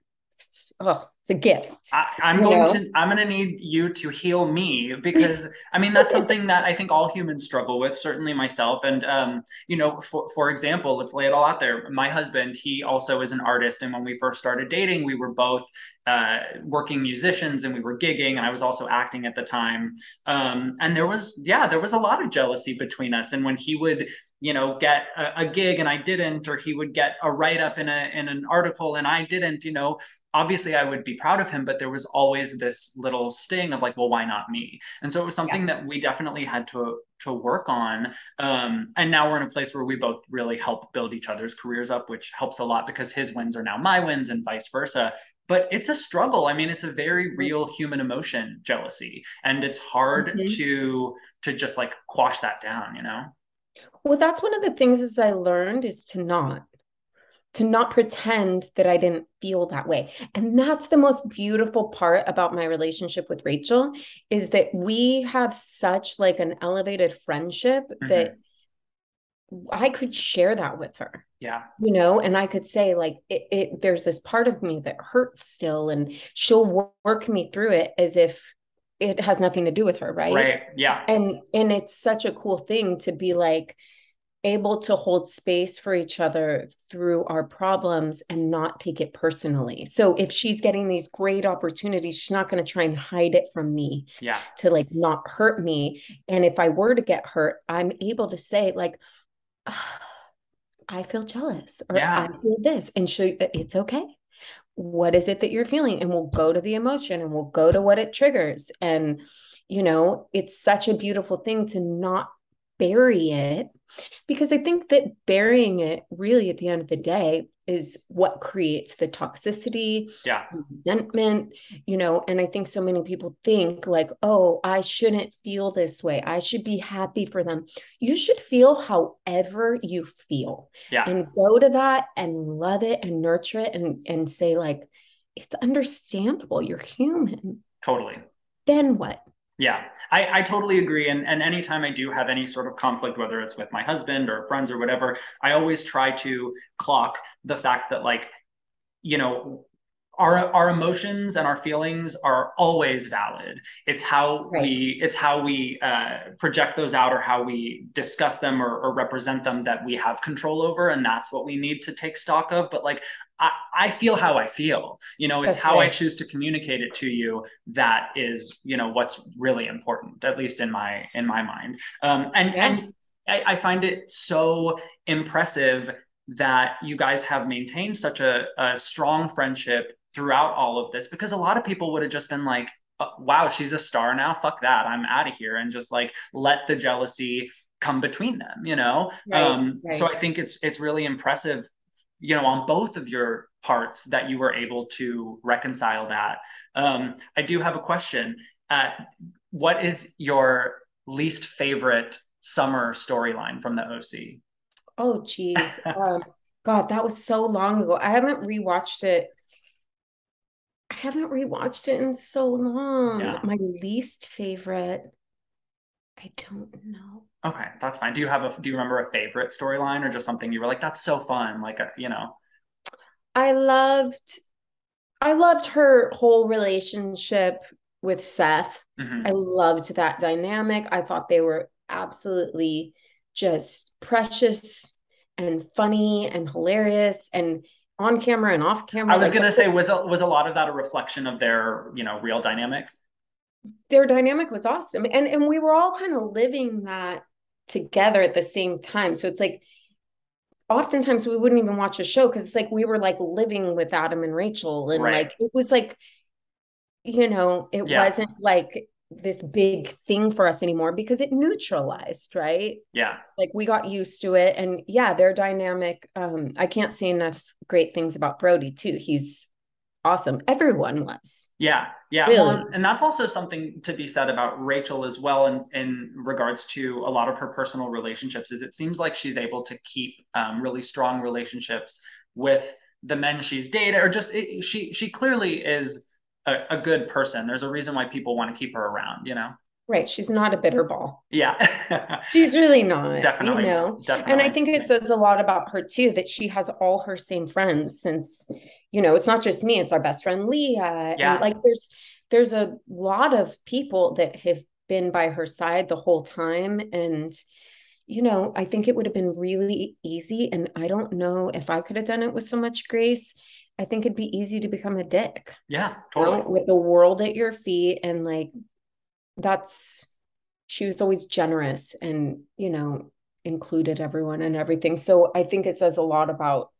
S2: oh, it's a gift.
S1: I, am going know? to I'm going to need you to heal me because I mean that's something that I think all humans struggle with. Certainly myself, and um, you know, for for example, let's lay it all out there. My husband, he also is an artist, and when we first started dating, we were both uh, working musicians and we were gigging, and I was also acting at the time. Um, and there was yeah, there was a lot of jealousy between us. And when he would you know get a, a, gig and i didn't or he would get a write-up in a in an article and i didn't you know obviously i would be proud of him but there was always this little sting of like well why not me and so it was something yeah. that we definitely had to to work on um, and now we're in a place where we both really help build each other's careers up which helps a lot because his wins are now my wins and vice versa but it's a struggle i mean it's a very mm-hmm. real human emotion jealousy and it's hard mm-hmm. to to just like quash that down you know
S2: well, that's one of the things as I learned is to not to not pretend that I didn't feel that way. And that's the most beautiful part about my relationship with Rachel is that we have such like an elevated friendship mm-hmm. that I could share that with her.
S1: Yeah.
S2: You know, and I could say like it, it there's this part of me that hurts still and she'll work me through it as if it has nothing to do with her, right?
S1: Right. Yeah.
S2: And and it's such a cool thing to be like able to hold space for each other through our problems and not take it personally. So if she's getting these great opportunities, she's not going to try and hide it from me.
S1: Yeah.
S2: To like not hurt me. And if I were to get hurt, I'm able to say like oh, I feel jealous or yeah. I feel this and she uh, it's okay. What is it that you're feeling? And we'll go to the emotion and we'll go to what it triggers. And you know, it's such a beautiful thing to not bury it because I think that burying it really at the end of the day is what creates the toxicity,
S1: yeah,
S2: resentment, you know. And I think so many people think, like, oh, I shouldn't feel this way. I should be happy for them. You should feel however you feel.
S1: Yeah.
S2: And go to that and love it and nurture it and, and say, like, it's understandable. You're human.
S1: Totally.
S2: Then what?
S1: Yeah, I, I totally agree. And, and anytime I do have any sort of conflict, whether it's with my husband or friends or whatever, I always try to clock the fact that, like, you know, our our emotions and our feelings are always valid it's how right. we it's how we uh, project those out or how we discuss them or, or, represent them that we have control over and that's what we need to take stock of but like i, I feel how i feel you know it's that's how right. i choose to communicate it to you that is you know what's really important at least in my in my mind um, and yeah. and I, I find it so impressive that you guys have maintained such a, a strong friendship throughout all of this because a lot of people would have just been like uh, wow she's a star now fuck that i'm out of here and just like let the jealousy come between them you know right, um, right. so i think it's it's really impressive you know on both of your parts that you were able to reconcile that um, i do have a question uh, what is your least favorite summer storyline from the oc
S2: Oh, geez. um, God, that was so long ago. I haven't rewatched it. I haven't rewatched it in so long.
S1: Yeah.
S2: My least favorite, I don't know.
S1: Okay, that's fine. Do you have a do you remember a favorite storyline or just something you were like, that's so fun? Like, uh, you know,
S2: I loved I loved her whole relationship with Seth.
S1: Mhm.
S2: I loved that dynamic. I thought they were absolutely just precious and funny and hilarious and on camera and off camera.
S1: I was
S2: Like,
S1: gonna say, was a, was a lot of that a reflection of their, you know, real dynamic?
S2: their dynamic was awesome. And and we were all kind of living that together at the same time. So it's like oftentimes we wouldn't even watch a show because it's like we were like living with Adam and Rachel and
S1: Right.
S2: like it was like you know, it
S1: Yeah.
S2: wasn't like this big thing for us anymore because it neutralized, right?
S1: Yeah,
S2: Like we got used to it and yeah, their dynamic um I can't say enough great things about Brody too. He's awesome. Everyone was.
S1: yeah, yeah.
S2: Really?
S1: Well, and that's also something to be said about Rachel as well, in in regards to a lot of her personal relationships. Is it seems like she's able to keep um, really strong relationships with the men she's dated, or just it, she she clearly is a, a good person. There's a reason why people want to keep her around. You know?
S2: Right. She's not a bitter ball.
S1: Yeah,
S2: She's really not.
S1: definitely,
S2: You know.
S1: definitely.
S2: And I think it says a lot about her too that she has all her same friends since, you know, it's not just me, it's our best friend Leah.
S1: Yeah.
S2: And like there's there's a lot of people that have been by her side the whole time. And, you know, I think it would have been really easy. And I don't know if I could have done it with so much grace. I think it'd be easy to become a dick
S1: yeah,
S2: you know,
S1: totally.
S2: with the world at your feet and like that's she was always generous and you know included everyone and everything so i think it says a lot about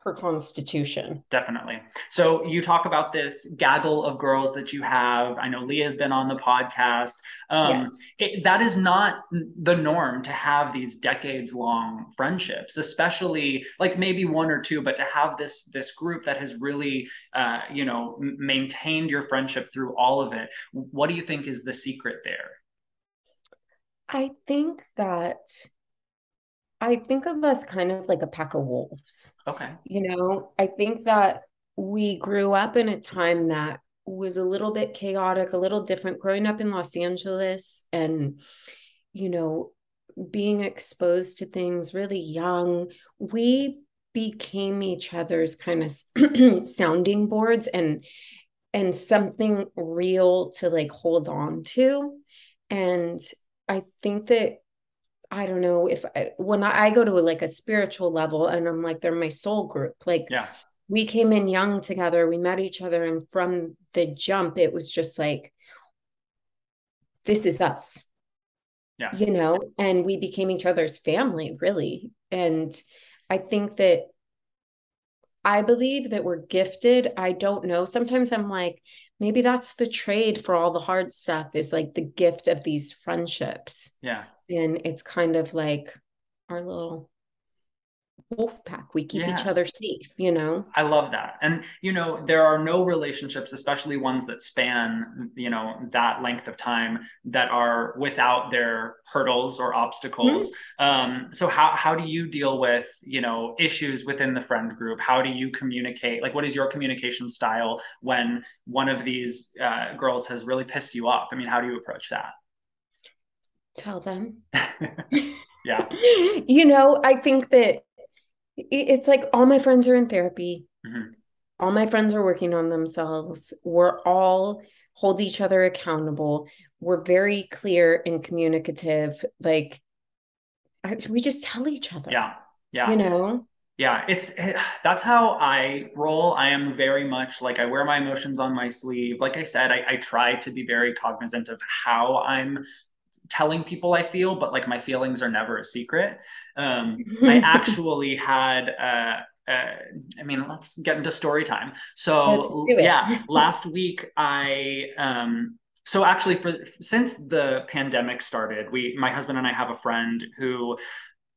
S2: her constitution
S1: Definitely. So you talk about this gaggle of girls that you have. I know Leah's been on the podcast. Um,
S2: Yes.
S1: it, that is not the norm to have these decades long friendships, especially like maybe one or two, but to have this this group that has really, uh, you know, m- maintained your friendship through all of it. What do you think is the secret there?
S2: i think that i think of us kind of like a pack of wolves
S1: Okay.
S2: you know i think that we grew up in a time that was a little bit chaotic a little different growing up in los angeles and you know being exposed to things really young we became each other's kind of sounding boards and and something real to like hold on to and i think that i don't know if I, when I, I go to like a spiritual level and i'm like they're my soul group like
S1: Yeah.
S2: we came in young together we met each other and from the jump it was just like this is us
S1: Yeah.
S2: you know and we became each other's family really and i think that i believe that we're gifted. I don't know. Sometimes i'm like maybe that's the trade for all the hard stuff is like the gift of these friendships.
S1: Yeah.
S2: and it's kind of like our little wolf pack we keep each other safe you know
S1: I love that. And, you know, there are no relationships, especially ones that span, you know, that length of time that are without their hurdles or obstacles. Um, so how, how do you deal with, you know, issues within the friend group? How do you communicate? Like, what is your communication style when one of these uh, girls has really pissed you off? I mean, how do you approach that?
S2: tell them
S1: yeah.
S2: you know i think that it's like all my friends are in therapy
S1: Mhm.
S2: all my friends are working on themselves we're all hold each other accountable we're very clear and communicative like I, we just tell each other
S1: Yeah. Yeah.
S2: you know
S1: Yeah, it's that's how I roll. I am very much like I wear my emotions on my sleeve. Like I said, I, I try to be very cognizant of how I'm telling people I feel, but like my feelings are never a secret. Um, I actually had uh, uh, I mean, let's get into story time. So
S2: Let's do it.
S1: yeah, last week I um so actually for since the pandemic started, we my husband and I have a friend who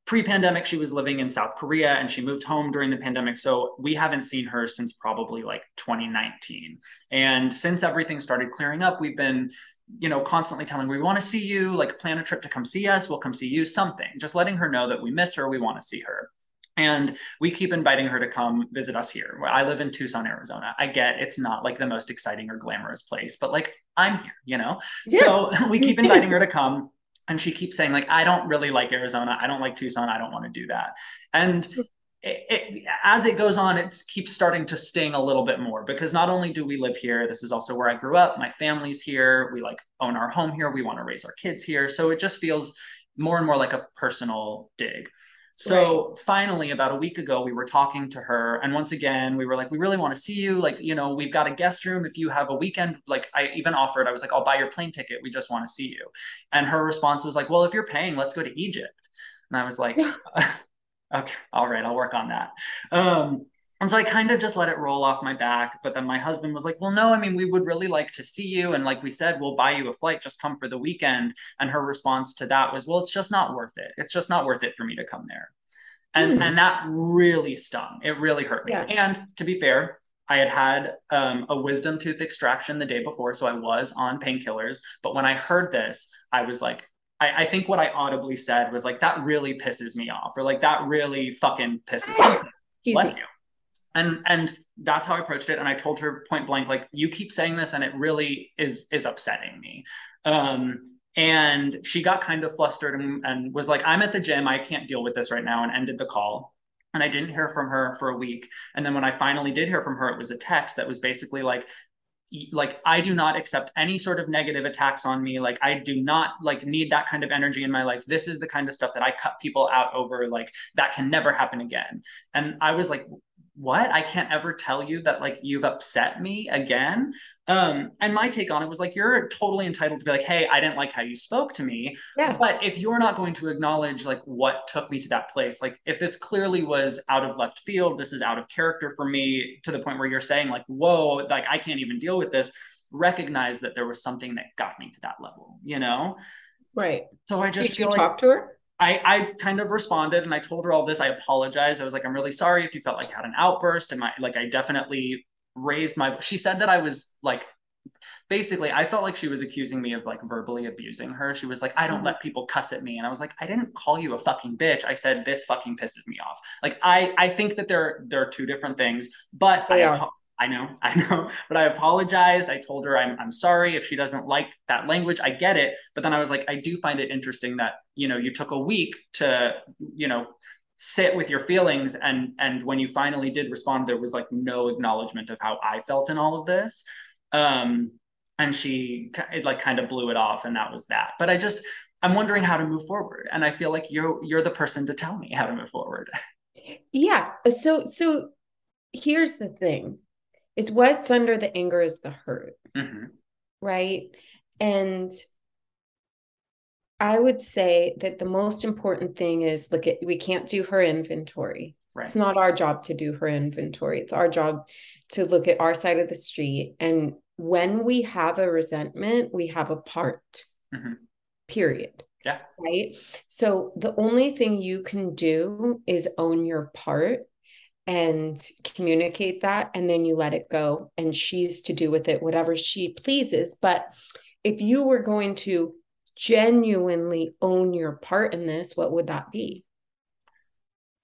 S1: pre-pandemic she was living in South Korea and she moved home during the pandemic. So we haven't seen her since probably like 2019. And since everything started clearing up, we've been you know, constantly telling we want to see you, like plan a trip to come see us, we'll come see you, something, just letting her know that we miss her, we want to see her. And we keep inviting her to come visit us here. I live in Tucson, Arizona. I get it's not like the most exciting or glamorous place, but like I'm here, you know? Yeah. So we keep inviting her to come. And she keeps saying, like, I don't really like Arizona. I don't like Tucson. I don't want to do that. And it, it, as it goes on, it keeps starting to sting a little bit more because not only do we live here, this is also where I grew up. My family's here. We like own our home here. We want to raise our kids here. So it just feels more and more like a personal dig. So right. finally, about a week ago, we were talking to her. And once again, we were like, we really want to see you. Like, you know, we've got a guest room. If you have a weekend, like I even offered, I was like, I'll buy your plane ticket. We just want to see you. And her response was like, well, if you're paying, let's go to Egypt. And I was like. okay, all right, I'll work on that. Um, and so I kind of just let it roll off my back. But then my husband was like, well, no, I mean, we would really like to see you. And like we said, we'll buy you a flight, just come for the weekend. And her response to that was, well, it's just not worth it. It's just not worth it for me to come there. And, mm. and that really stung. It really hurt me. Yeah. And to be fair, I had had um, a wisdom tooth extraction the day before. So I was on painkillers. But when I heard this, I was like, I, I, think what I audibly said was like, that really pisses me off, or like, that really fucking pisses me off. Bless you. And and that's how I approached it. And I told her point blank, like, you keep saying this, and it really is is upsetting me. Um, and she got kind of flustered and, and was like, I'm at the gym. I can't deal with this right now, and ended the call. And I didn't hear from her for a week. And then when I finally did hear from her, it was a text that was basically like, like i do not accept any sort of negative attacks on me. Like i do not like need that kind of energy in my life. This is the kind of stuff that i cut people out over like that can never happen again. And i was like what? I can't ever tell you that like you've upset me again. Um and my take on it was like you're totally entitled to be like hey i didn't like how you spoke to me. Yeah. but if you're not going to acknowledge like what took me to that place like if this clearly was out of left field this is out of character for me to the point where you're saying like whoa like i can't even deal with this recognize that there was something that got me to that level you know?
S2: Right.
S1: So i just
S2: Did
S1: feel
S2: you
S1: like
S2: talk to her
S1: I, I kind of responded and I told her all this. I apologized. I was like, I'm really sorry if you felt like I had an outburst. And my like I definitely raised my she said that I was like basically I felt like she was accusing me of like verbally abusing her. She was like, I don't mm-hmm. let people cuss at me. And I was like, I didn't call you a fucking bitch. I said this fucking pisses me off. Like I I think that there there are two different things, but yeah. I I know, I know, but I apologized. I told her I'm, I'm sorry if she doesn't like that language. I get it. But then I was like, I do find it interesting that, you know, you took a week to, you know, sit with your feelings. And, and when you finally did respond, there was like no acknowledgement of how I felt in all of this. Um, and she it like kind of blew it off and that was that. But I just, I'm wondering how to move forward. And I feel like you're, you're the person to tell me how to move forward.
S2: Yeah. So, so here's the thing it's what's under the anger is the hurt. Mm-hmm. Right. And I would say that the most important thing is look at we can't do her inventory. Right. It's not our job to do her inventory. It's our job to look at our side of the street. And when we have a resentment, we have a part. Mm-hmm. Period.
S1: Yeah.
S2: Right. So the only thing you can do is own your part and communicate that and then you let it go and she's to do with it whatever she pleases. But if you were going to genuinely own your part in this what would that be?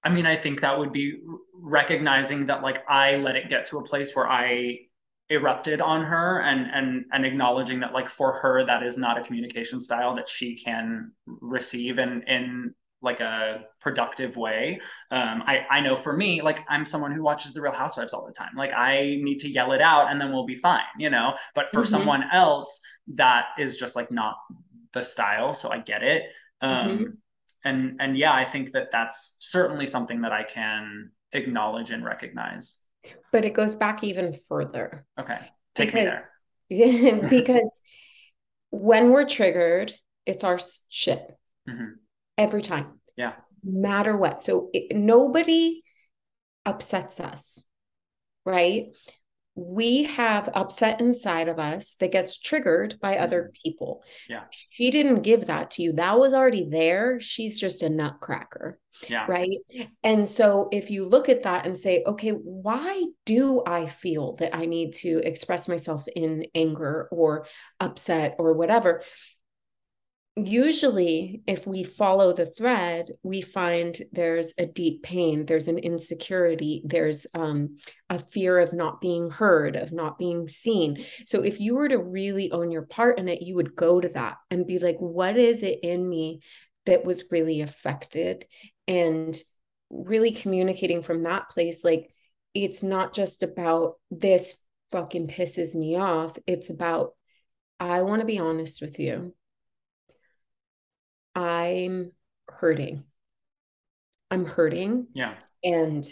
S1: I mean i think that would be recognizing that like i let it get to a place where i erupted on her and and and acknowledging that like for her that is not a communication style that she can receive in in like a productive way. Um, I, I know for me, like I'm someone who watches the Real Housewives all the time. Like I need to yell it out and then we'll be fine, you know. But for mm-hmm. someone else, that is just like not the style. So I get it. Um, mm-hmm. And and yeah, I think that that's certainly something that I can acknowledge and recognize.
S2: But it goes back even further.
S1: Okay, take because,
S2: me there. because when we're triggered, it's our shit. Mm-hmm every time.
S1: Yeah.
S2: Matter what. So it, nobody upsets us, right? we have upset inside of us that gets triggered by other
S1: Mhm.
S2: people.
S1: Yeah.
S2: She didn't give that to you. That was already there. She's just a nutcracker,
S1: Yeah.
S2: right? And so if you look at that and say, okay, why do I feel that I need to express myself in anger or upset or whatever? Usually if we follow the thread we find there's a deep pain there's an insecurity there's um, a fear of not being heard of not being seen. So if you were to really own your part in it you would go to that and be like what is it in me that was really affected? And really communicating from that place like it's not just about this fucking pisses me off. It's about i want to be honest with you I'm hurting. I'm hurting.
S1: Yeah.
S2: And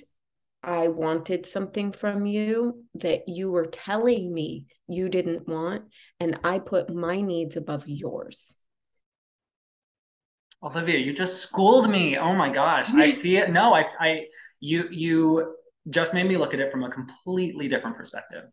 S2: I wanted something from you that you were telling me you didn't want. And I put my needs above yours.
S1: Olivia, you just schooled me. Oh my gosh. I feel no, I I you you just made me look at it from a completely different perspective.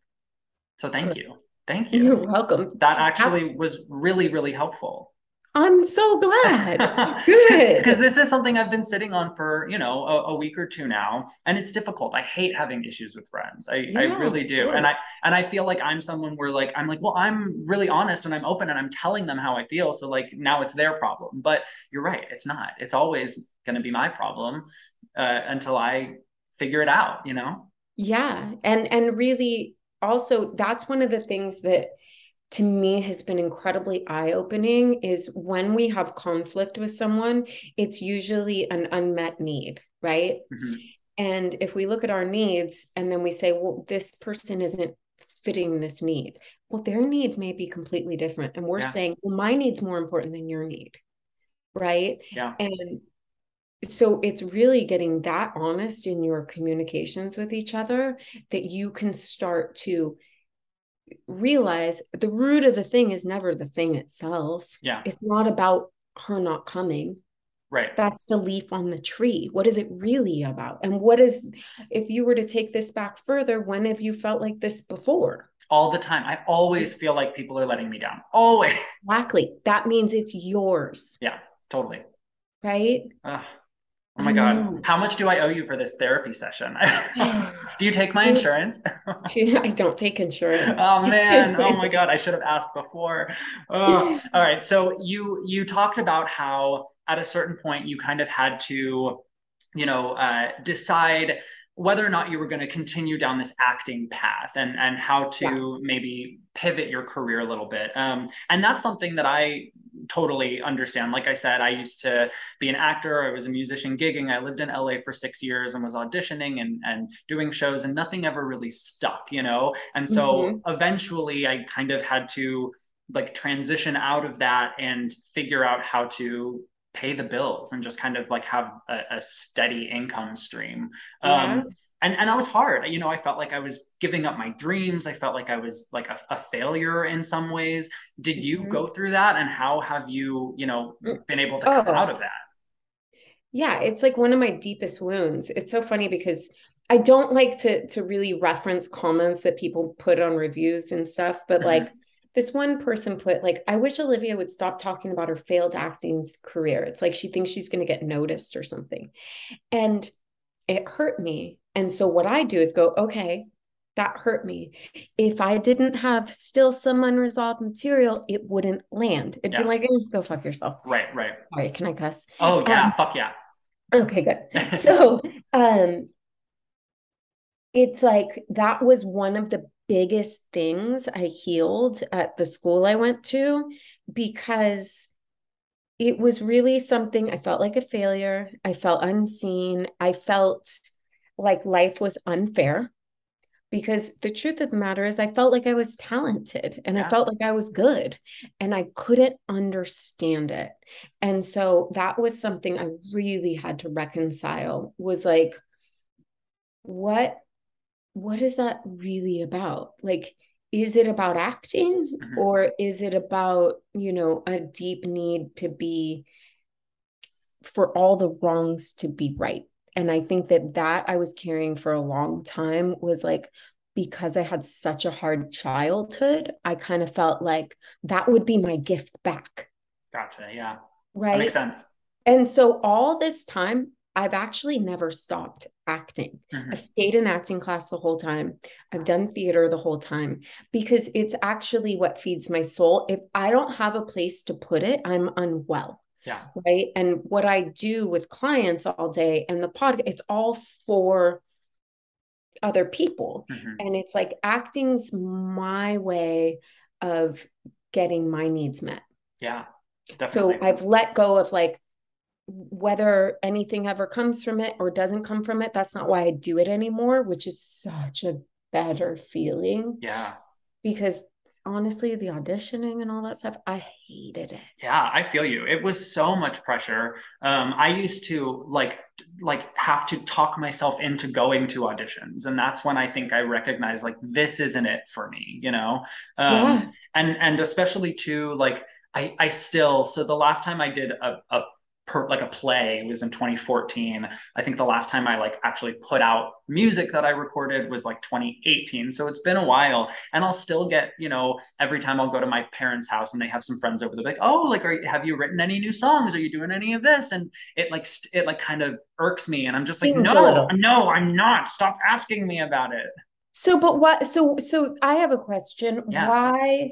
S1: So thank
S2: Good.
S1: you. Thank you.
S2: You're welcome.
S1: That actually
S2: That's-
S1: was really, really helpful.
S2: I'm so glad. Good.
S1: Because this is something I've been sitting on for, you know, a, a, week or two now. And it's difficult. I hate having issues with friends. I,
S2: Yeah,
S1: I really do. And I and I feel like I'm someone where like I'm like, well, I'm really honest and I'm open and I'm telling them how I feel. So like now it's their problem. But you're right, it's not. It's always gonna be my problem uh, until I figure it out, you know?
S2: Yeah. And and really also that's one of the things that to me has been incredibly eye-opening is when we have conflict with someone, it's usually an unmet need, right?
S1: Mhm.
S2: And if we look at our needs and then we say, well, this person isn't fitting this need, well, their need may be completely different. And we're
S1: Yeah.
S2: saying, well, my need's more important than your need, right?
S1: Yeah.
S2: And so it's really getting that honest in your communications with each other that you can start to realize the root of the thing is never the thing itself.
S1: Yeah.
S2: It's not about her not coming.
S1: Right.
S2: That's the leaf on the tree. What is it really about? And what is, if you were to take this back further, when have you felt like this before?
S1: All the time. I always feel like people are letting me down. Always.
S2: Exactly. That means it's yours,
S1: Yeah, totally.
S2: right?
S1: Ugh. Oh my God. How much do I owe you for this therapy session? do you take my insurance?
S2: I don't take insurance.
S1: oh man. Oh my God. I should have asked before. Oh. All right. So you you talked about how at a certain point you kind of had to, you know, uh, decide whether or not you were going to continue down this acting path and and how to
S2: Yeah.
S1: maybe pivot your career a little bit. Um, and that's something that I totally understand. Like I said, I used to be an actor. I was a musician gigging. I lived in LA for six years and was auditioning and and doing shows, and nothing ever really stuck, you know. And so
S2: Mhm.
S1: eventually, I kind of had to like transition out of that and figure out how to pay the bills and just kind of like have a, a steady income stream.
S2: Yeah.
S1: And and that was hard. You know, I felt like I was giving up my dreams. I felt like I was like a, a failure in some ways. Did you
S2: Mhm.
S1: go through that? And how have you, you know, been able to come
S2: Oh.
S1: out of that?
S2: Yeah, it's like one of my deepest wounds. It's so funny because I don't like to to really reference comments that people put on reviews and stuff, but
S1: Mhm.
S2: like this one person put like I wish Olivia would stop talking about her failed acting career. It's like she thinks she's going to get noticed or something. And it hurt me. And so what I do is go, okay, that hurt me. If I didn't have still some unresolved material, it wouldn't land. It'd
S1: Yeah.
S2: be like, eh, go fuck yourself.
S1: Right, right.
S2: Sorry, can I cuss?
S1: Oh yeah,
S2: Um,
S1: fuck yeah.
S2: Okay, good. So, um, it's like that was one of the biggest things I healed at the school I went to because it was really something I felt like a failure. I felt unseen. I felt like life was unfair because the truth of the matter is I felt like I was talented and I felt like I was good and I couldn't understand it. And so that was something I really had to reconcile was like what what is that really about? Like is it about acting
S1: Mhm.
S2: or is it about, you know, a deep need to be for all the wrongs to be right? And I think that that I was carrying for a long time was like because I had such a hard childhood, I kind of felt like that would be my gift back.
S1: Gotcha. Yeah.
S2: Right.
S1: That makes sense.
S2: And so all this time, I've actually never stopped acting.
S1: Mhm.
S2: I've stayed in acting class the whole time. I've done theater the whole time because it's actually what feeds my soul. If I don't have a place to put it, I'm unwell.
S1: Yeah.
S2: Right. And what I do with clients all day and the podcast, it's all for other people.
S1: Mhm.
S2: And it's like acting's my way of getting my needs met.
S1: Yeah.
S2: So I've let go of like whether anything ever comes from it or doesn't come from it. That's not why I do it anymore, which is such a better feeling
S1: yeah.
S2: because honestly, the auditioning and all that stuff, I hated it.
S1: Yeah, I feel you. It was so much pressure. Um, I used to like like have to talk myself into going to auditions, and that's when I think I recognized like this isn't it for me, you know. Um,
S2: Yeah.
S1: and and especially too like I I still so the last time I did a a per, like a play was in 2014. I think the last time I like actually put out music that I recorded was like 2018. So it's been a while, and I'll still get you know every time I'll go to my parents' house and they have some friends over, they're like, oh, like are, have you written any new songs? Are you doing any of this? And it like st- it like kind of irks me, and I'm just like, no, no, I'm not. Stop asking me about it.
S2: So, but what? So, so I have a question.
S1: Yeah.
S2: Why?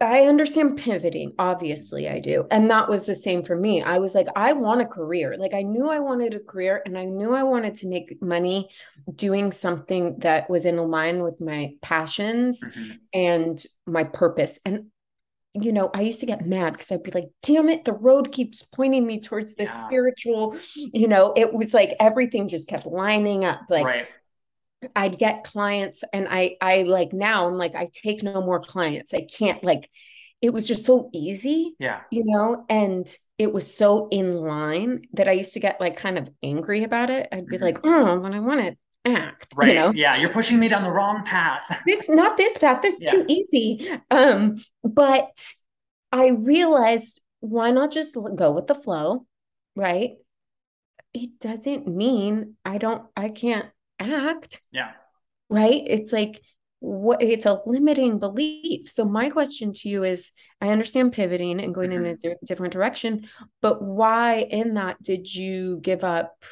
S2: I understand pivoting, obviously, I do. And that was the same for me. I was like, I want a career. Like, I knew I wanted a career and I knew I wanted to make money doing something that was in line with my passions
S1: Mhm.
S2: and my purpose. And, you know, I used to get mad because I'd be like, damn it, the road keeps pointing me towards this
S1: Yeah.
S2: spiritual, you know, it was like everything just kept lining up. Like,
S1: right.
S2: I'd get clients and I I like now I'm like I take no more clients. I can't like it was just so easy,
S1: Yeah.
S2: you know, and it was so in line that I used to get like kind of angry about it. I'd be
S1: Mhm.
S2: like, "Oh, when I want to act,"
S1: Right.
S2: you know.
S1: Yeah. You're pushing me down the wrong path.
S2: This not this path. This
S1: Yeah.
S2: too easy. Um but I realized why not just go with the flow, right? It doesn't mean I don't I can't act.
S1: yeah.
S2: right? It's like what it's a limiting belief. So my question to you is I understand pivoting and going in a di- different direction, but why in that did you give up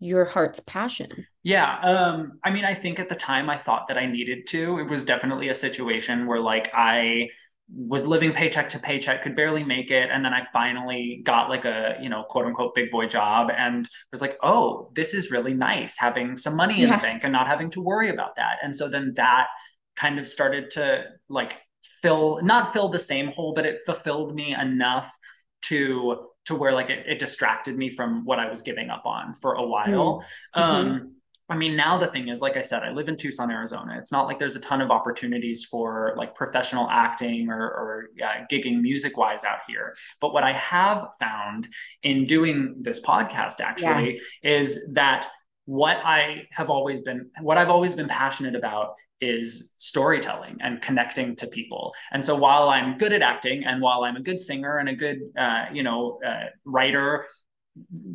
S2: your heart's passion?
S1: Yeah. Um, I mean, I think at the time I thought that I needed to. It was definitely a situation where like I was living paycheck to paycheck, could barely make it. And then I finally got like a, you know, quote unquote big boy job and was like, oh, this is really nice having some money in the bank and not having to worry about that. And so then that kind of started to like fill, not fill the same hole, but it fulfilled me enough to to where like it, it distracted me from what I was giving up on for a while.
S2: Mhm.
S1: Um, I mean, now the thing is, like I said, I live in Tucson, Arizona. It's not like there's a ton of opportunities for like professional acting or, or yeah, gigging music wise out here. But what I have found in doing this podcast actually is that what I have always been, what I've always been passionate about is storytelling and connecting to people. And so while I'm good at acting and while I'm a good singer and a good, uh, you know, uh, writer,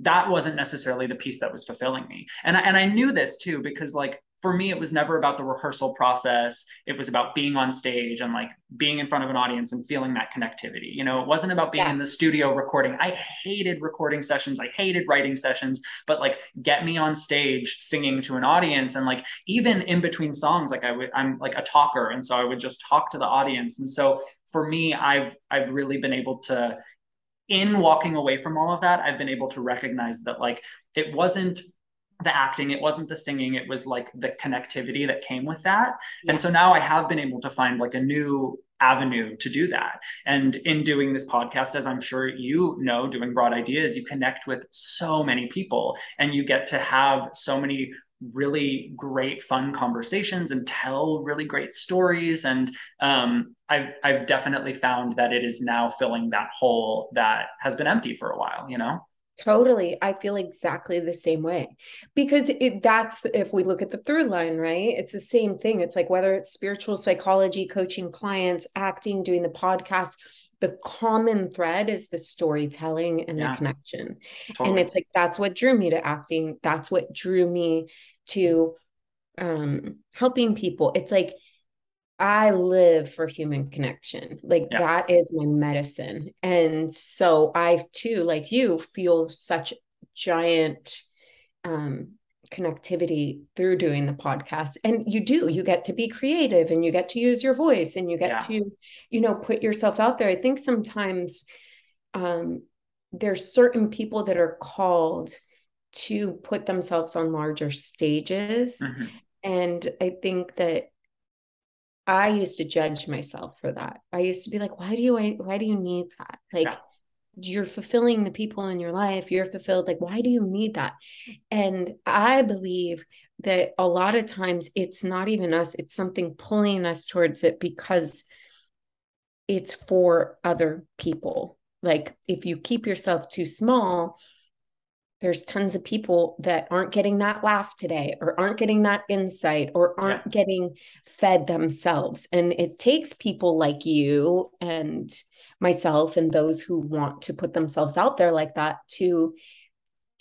S1: that wasn't necessarily the piece that was fulfilling me. And I, and I knew this too because like for me it was never about the rehearsal process. It was about being on stage and like being in front of an audience and feeling that connectivity. You know, it wasn't about being
S2: Yeah.
S1: in the studio recording. I hated recording sessions. I hated writing sessions, but like get me on stage singing to an audience and like even in between songs like I would I'm like a talker and so I would just talk to the audience. And so for me I've I've really been able to in walking away from all of that, I've been able to recognize that like it wasn't the acting, it wasn't the singing, it was like the connectivity that came with that.
S2: Yeah.
S1: And so now I have been able to find like a new avenue to do that. And in doing this podcast, as I'm sure you know, doing broad ideas, you connect with so many people and you get to have so many really great fun conversations and tell really great stories and um, I've, I've definitely found that it is now filling that hole that has been empty for a while you know
S2: Totally. I feel exactly the same way because it that's if we look at the through line, right? It's the same thing. It's like whether it's spiritual psychology, coaching clients, acting, doing the podcast, the common thread is the storytelling and
S1: Yeah.
S2: the connection.
S1: totally.
S2: And it's like that's what drew me to acting. That's what drew me to um helping people it's like I live for human connection. Like
S1: Yeah.
S2: that is my medicine. And so I too, like you, feel such giant um connectivity through doing the podcast. And you do, you get to be creative and you get to use your voice and you get
S1: Yeah.
S2: to, you know, put yourself out there. I think sometimes um there's certain people that are called to put themselves on larger stages.
S1: Mhm.
S2: And I think that I used to judge myself for that. I used to be like, why do you why do you need that? Like
S1: Yeah.
S2: you're fulfilling the people in your life, you're fulfilled. Like, why do you need that? And I believe that a lot of times it's not even us, it's something pulling us towards it because it's for other people. Like if you keep yourself too small, there's tons of people that aren't getting that laugh today or aren't getting that insight or aren't getting fed themselves. And it takes people like you and myself and those who want to put themselves out there like that to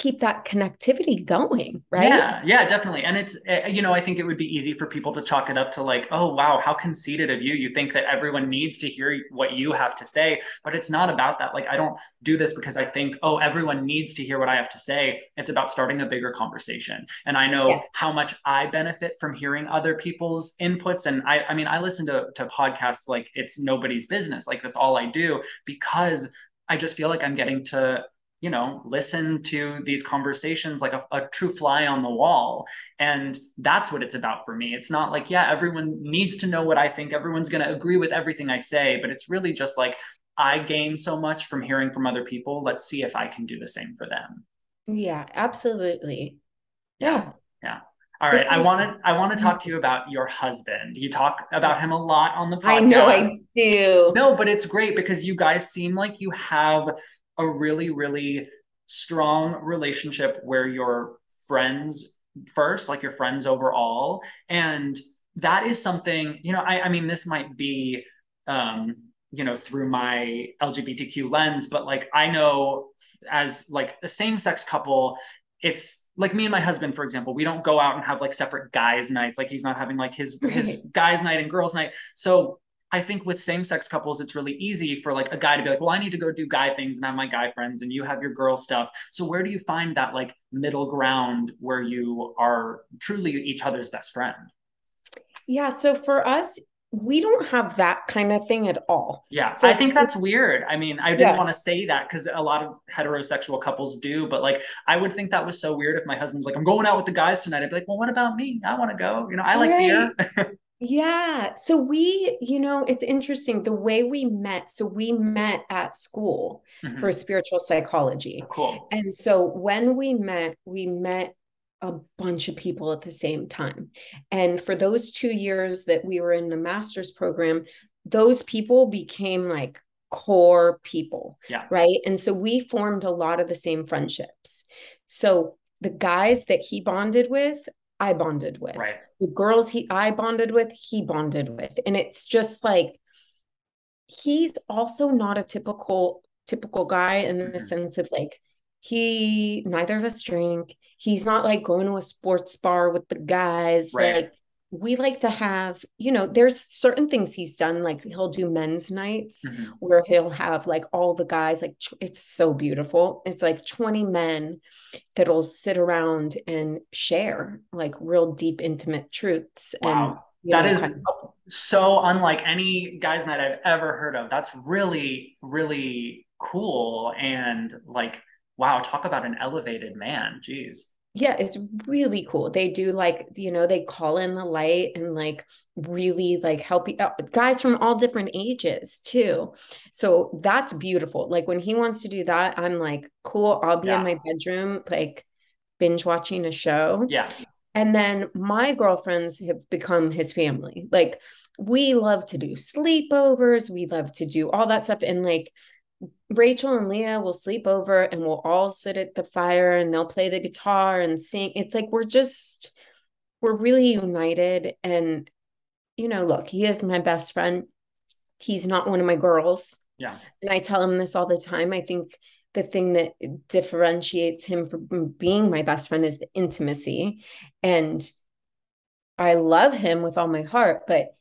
S2: keep that connectivity going right
S1: Yeah, yeah, definitely. And it's, uh, you know, I think it would be easy for people to chalk it up to like, oh, wow, how conceited of you. You think that everyone needs to hear what you have to say, but it's not about that. Like, I don't do this because I think, oh, everyone needs to hear what I have to say. It's about starting a bigger conversation. And I know
S2: Yes.
S1: how much I benefit from hearing other people's inputs. And I, I mean, I listen to, to podcasts like it's nobody's business. Like, that's all I do because I just feel like I'm getting to you know, listen to these conversations like a, a, true fly on the wall. And that's what it's about for me. It's not like, yeah, everyone needs to know what I think. Everyone's going to agree with everything I say, but it's really just like, I gain so much from hearing from other people. Let's see if I can do the same for them.
S2: yeah absolutely
S1: Yeah. Yeah. All right. I wanted I want to talk to you about your husband. You talk about him a lot on the podcast.
S2: i know i do
S1: No, but it's great because you guys seem like you have a really, really strong relationship where you're friends first, like you're friends overall. And that is something, you know, I, I mean, this might be, um, you know, through my LGBTQ lens, but like I know as like a same sex couple, it's like me and my husband, for example, we don't go out and have like separate guys' nights. Like he's not having like his his guys' night and girls' night. So I think with same sex couples, it's really easy for like a guy to be like, well, I need to go do guy things and have my guy friends, and you have your girl stuff. So where do you find that like middle ground where you are truly each other's best friend?
S2: yeah so for us we don't have that kind of thing at all
S1: Yeah,
S2: So
S1: I think that's weird. I mean, I didn't
S2: Yeah.
S1: want to say that because a lot of heterosexual couples do, but like, I would think that was so weird if my husband's like, I'm going out with the guys tonight. I'd be like, well, what about me? I want to go. You know, I like beer.
S2: Yeah. So we, you know, it's interesting the way we met. So we met at school
S1: Mhm.
S2: for spiritual psychology.
S1: Cool.
S2: And so when we met, we met a bunch of people at the same time. And for those two years that we were in the master's program, those people became like core people.
S1: Yeah.
S2: Right. And so we formed a lot of the same friendships. So the guys that he bonded with, I bonded with
S1: Right.
S2: the girls he I bonded with, he bonded with. And it's just like he's also not a typical typical guy in the
S1: Mhm.
S2: sense of like he neither of us drink. He's not like going to a sports bar with the guys.
S1: Right.
S2: Like we like to have, you know, there's certain things he's done, like he'll do men's nights
S1: Mhm.
S2: where he'll have like all the guys, like it's so beautiful. It's like 20 men that'll sit around and share like real deep, intimate truths. And
S1: Wow.
S2: you
S1: That
S2: know,
S1: is
S2: kind of-
S1: so unlike any guys' night I've ever heard of. That's really, really cool. And like, wow, talk about an elevated man. Jeez.
S2: Yeah, it's really cool. They do like, you know, they call in the light and like really like help you uh, out. Guys from all different ages too. So that's beautiful. Like when he wants to do that, I'm like, cool. I'll be
S1: Yeah.
S2: in my bedroom, like binge watching a show.
S1: Yeah.
S2: And then my girlfriends have become his family. Like we love to do sleepovers, we love to do all that stuff. And like Rachel and Leah will sleep over and we'll all sit at the fire and they'll play the guitar and sing. It's like we're just we're really united. And you know, look, he is my best friend. He's not one of my girls.
S1: Yeah.
S2: And I tell him this all the time. I think the thing that differentiates him from being my best friend is the intimacy. And I love him with all my heart, but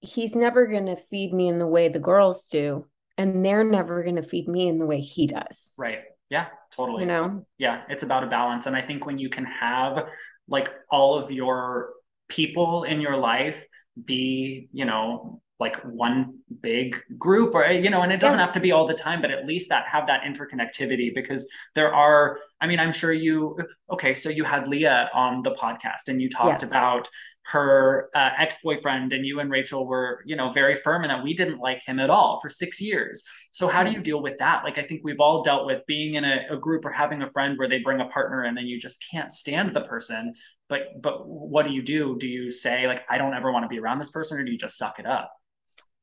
S2: he's never going to feed me in the way the girls do. And they're never going to feed me in the way he does.
S1: Right. Yeah, totally.
S2: You know?
S1: Yeah, it's about a balance. And I think when you can have like all of your people in your life be, you know, like one big group or you know and it doesn't yeah. have to be all the time but at least that have that interconnectivity because there are i mean i'm sure you okay so you had leah on the podcast and you talked yes. about her uh, ex-boyfriend and you and Rachel were, you know, very firm in that we didn't like him at all for six years. So how do you deal with that? Like, I think we've all dealt with being in a, a group or having a friend where they bring a partner and then you just can't stand the person. But, but what do you do? Do you say like, I don't ever want to be around this person or do you just suck it up?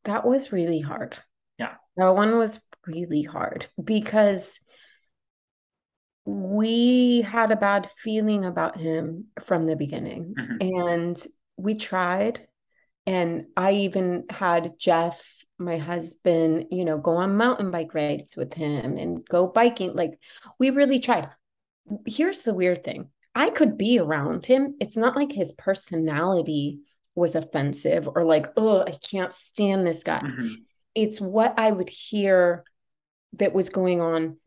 S2: That was really hard.
S1: Yeah.
S2: That one was really hard because we had a bad feeling about him from the beginning. Mm-hmm. and we tried. And i even had jeff my husband you know go on mountain bike rides with him and go biking. Like we really tried. Here's the weird thing. I could be around him. It's not like his personality was offensive or like oh i can't stand this guy. Mm-hmm. it's what i would hear that was going on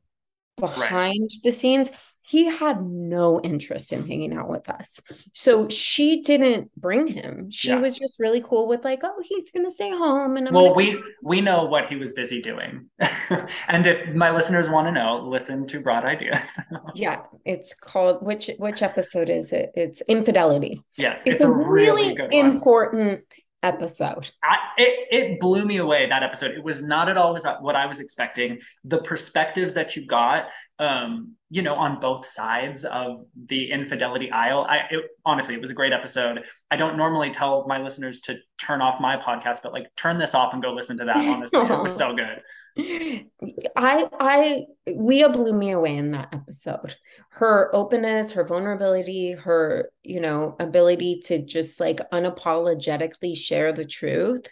S2: behind right. the scenes he had no interest in hanging out with us. So she didn't bring him. She yeah. was just really cool with like, oh, he's gonna stay home. And I'm
S1: well, we we know what he was busy doing. and if my listeners want to know, listen to Broad Ideas.
S2: yeah, it's called which which episode is it? It's infidelity.
S1: Yes,
S2: it's, it's a, a, really, really important episode.
S1: I, it, it blew me away that episode. It was not at all was what I was expecting. The perspectives that you got, um, you know, on both sides of the infidelity aisle. I it, honestly, it was a great episode. I don't normally tell my listeners to turn off my podcast, but like turn this off and go listen to that. Honestly, it was so good.
S2: I I Leah blew me away in that episode. Her openness, her vulnerability, her, you know, ability to just like unapologetically share the truth,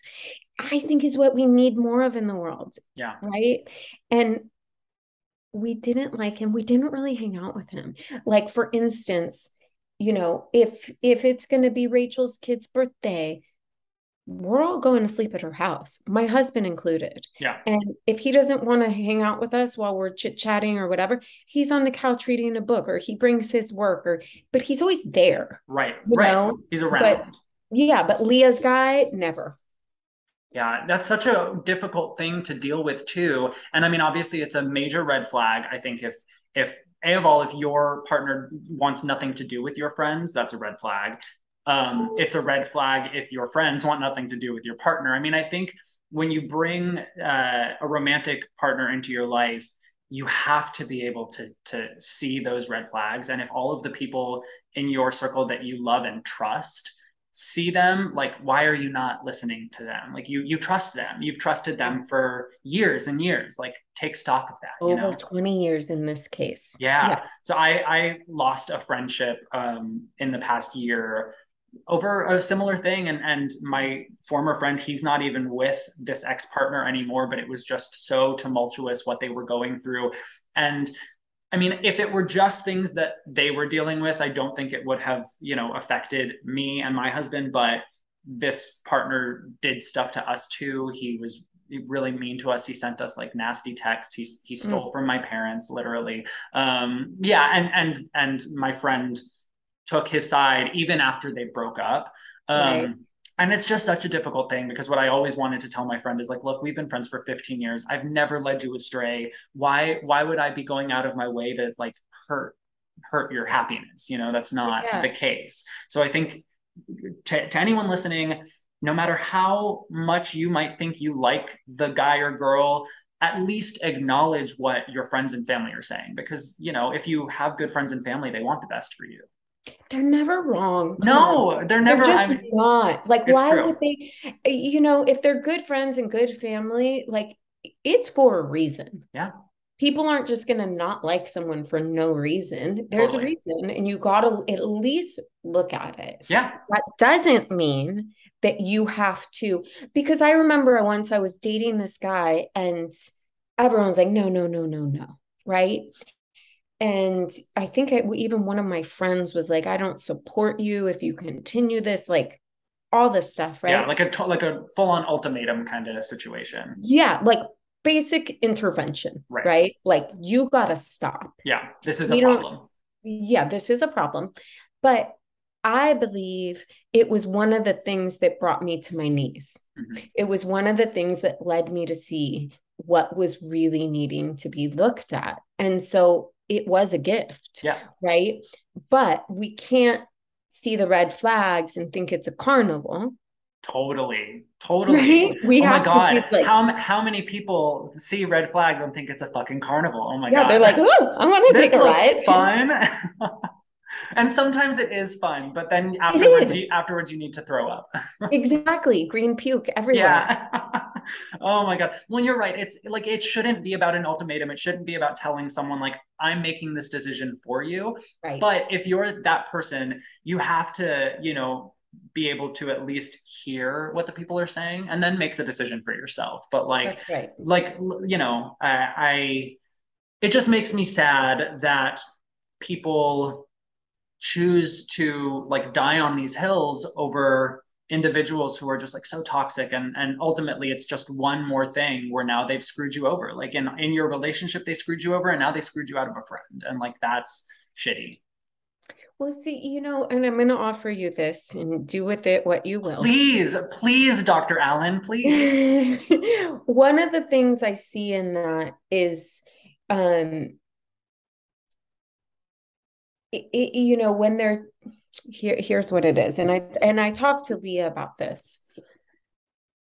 S2: I think is what we need more of in the world.
S1: Yeah.
S2: Right? And we didn't like him. We didn't really hang out with him. Like for instance, you know, if if it's going to be Rachel's kid's birthday, we're all going to sleep at her house, my husband included.
S1: Yeah.
S2: And if he doesn't want to hang out with us while we're chit chatting or whatever, he's on the couch reading a book or he brings his work or, but he's always there.
S1: Right. right. Know? He's around.
S2: But, yeah. But Leah's guy, never.
S1: Yeah, that's such a difficult thing to deal with too. And I mean, obviously, it's a major red flag. I think if if a of all, if your partner wants nothing to do with your friends, that's a red flag um, it's a red flag if your friends want nothing to do with your partner. I mean, I think when you bring uh, a romantic partner into your life, you have to be able to to see those red flags. And if all of the people in your circle that you love and trust see them like why are you not listening to them like you you trust them you've trusted them for years and years like take stock of that
S2: over you know? 20 years in this case
S1: yeah. yeah. so i i lost a friendship um in the past year over a similar thing. And and my former friend he's not even with this ex partner anymore but it was just so tumultuous what they were going through. And i mean if it were just things that they were dealing with i don't think it would have you know affected me and my husband. But this partner did stuff to us too. He was really mean to us. He sent us like nasty texts. He, he stole mm. from my parents literally. Um yeah and and and my friend took his side even after they broke up. Um, right. And it's just such a difficult thing because what I always wanted to tell my friend is like, look, we've been friends for 15 years. I've never led you astray. Why, why would I be going out of my way to like hurt, hurt your happiness? You know, that's not yeah. the case. So I think to, to anyone listening, no matter how much you might think you like the guy or girl, at least acknowledge what your friends and family are saying because you know if you have good friends and family they want the best for you
S2: they're never wrong.
S1: Come no, on. they're never.
S2: They're just I mean, not. Like, why true. would they? Eh, you know, if they're good friends and good family, like it's for a reason.
S1: Yeah.
S2: People aren't just going to not like someone for no reason. There's totally. a reason, and you got to at least look at it.
S1: Yeah.
S2: That doesn't mean that you have to, because I remember once I was dating this guy, and everyone was like, no, no, no, no, no. Right. And I think I, even one of my friends was like, I don't support you if you continue this, like all this stuff, right?
S1: Yeah, like a like a full on ultimatum kind of situation.
S2: Yeah, like basic intervention, right? right? Like you got to stop.
S1: Yeah, this is a problem.
S2: Yeah, this is a problem. But I believe it was one of the things that brought me to my knees. Mm-hmm. It was one of the things that led me to see what was really needing to be looked at. And so it was a gift.
S1: Yeah.
S2: Right. But we can't see the red flags and think it's a carnival.
S1: Totally. Totally. Right?
S2: We
S1: oh
S2: have
S1: my God. Like, how, how many people see red flags and think it's a fucking carnival? Oh my
S2: yeah,
S1: God.
S2: They're like, oh, I want to take a ride.
S1: fun. and sometimes it is fun, but then afterwards, you, afterwards you need to throw up.
S2: exactly. Green puke everywhere.
S1: Yeah. oh my god. Well, you're right. It's like it shouldn't be about an ultimatum. It shouldn't be about telling someone like I'm making this decision for you.
S2: Right.
S1: But if you're that person, you have to, you know, be able to at least hear what the people are saying and then make the decision for yourself. But like,
S2: right.
S1: like you know, I, I it just makes me sad that people choose to like die on these hills over individuals who are just like so toxic and and ultimately it's just one more thing where now they've screwed you over. Like in in your relationship they screwed you over and now they screwed you out of a friend and like that's shitty.
S2: Well see you know and i'm going to offer you this and do with it what you will.
S1: Please please dr allen please.
S2: One of the things i see in that is um it, it, you know when they're here here's what it is. And i and i talked to leah about this.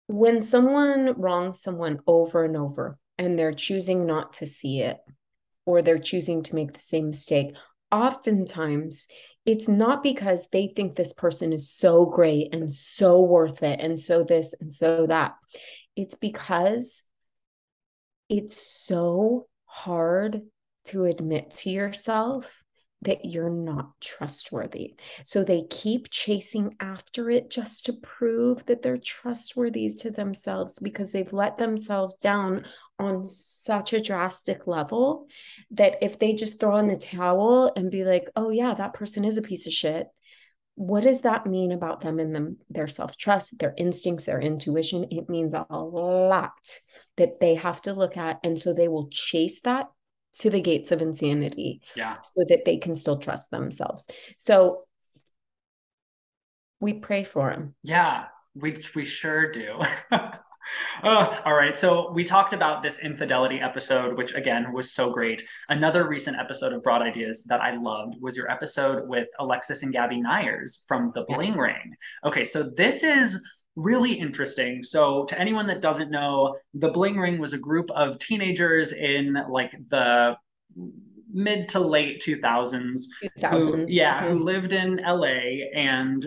S2: When someone wrongs someone over and over and they're choosing not to see it or they're choosing to make the same mistake oftentimes it's not because they think this person is so great and so worth it and so this and so that. It's because it's so hard to admit to yourself that you're not trustworthy. So they keep chasing after it just to prove that they're trustworthy to themselves because they've let themselves down on such a drastic level that if they just throw in the towel and be like, oh, yeah, that person is a piece of shit. What does that mean about them and them, their self trust, their instincts, their intuition? It means a lot that they have to look at. And so they will chase that to the gates of insanity
S1: yeah.
S2: so that they can still trust themselves. So we pray for them.
S1: Yeah, we we sure do. Oh, all right. So we talked about this infidelity episode, which again was so great. Another recent episode of Broad Ideas that I loved was your episode with Alexis and Gabby Neiers from The Bling yes. Ring. Okay, so this is really interesting. So, to anyone that doesn't know, the Bling Ring was a group of teenagers in like the mid to late 2000s, 2000s. Who, yeah, mm-hmm. who lived in LA and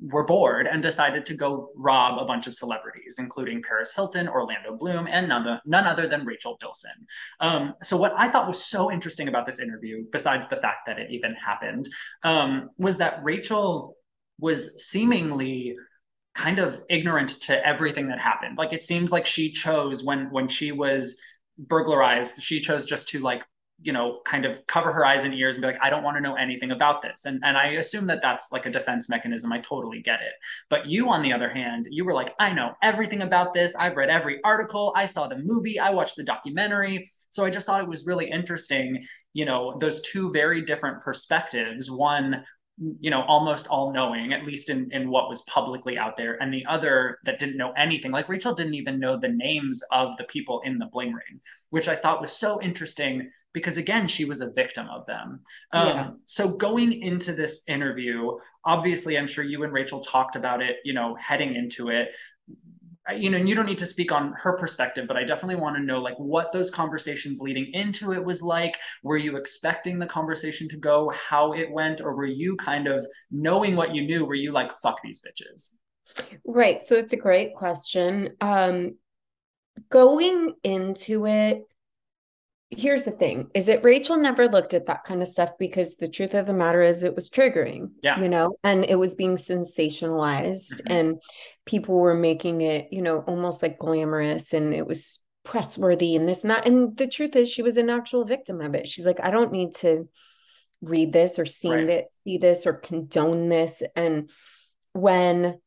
S1: were bored and decided to go rob a bunch of celebrities, including Paris Hilton, Orlando Bloom, and none, none other than Rachel Bilson. Um, so, what I thought was so interesting about this interview, besides the fact that it even happened, um, was that Rachel was seemingly kind of ignorant to everything that happened. Like it seems like she chose when when she was burglarized, she chose just to like you know kind of cover her eyes and ears and be like i don't want to know anything about this. And and i assume that that's like a defense mechanism. I totally get it. But you on the other hand you were like i know everything about this. I've read every article. I saw the movie. I watched the documentary. So i just thought it was really interesting you know those two very different perspectives. One you know almost all knowing at least in in what was publicly out there. And the other that didn't know anything like rachel didn't even know the names of the people in the bling ring which i thought was so interesting because again she was a victim of them. Um, yeah. so going into this interview obviously i'm sure you and rachel talked about it you know heading into it you know, and you don't need to speak on her perspective, but I definitely want to know like what those conversations leading into it was like. Were you expecting the conversation to go how it went, or were you kind of knowing what you knew? Were you like, fuck these bitches?
S2: Right. So it's a great question. Um, going into it, here's the thing is that Rachel never looked at that kind of stuff because the truth of the matter is it was triggering,
S1: yeah.
S2: you know, and it was being sensationalized mm-hmm. and people were making it, you know, almost like glamorous and it was pressworthy and this and that. And the truth is, she was an actual victim of it. She's like, I don't need to read this or see
S1: Right.
S2: that see this or condone this. And when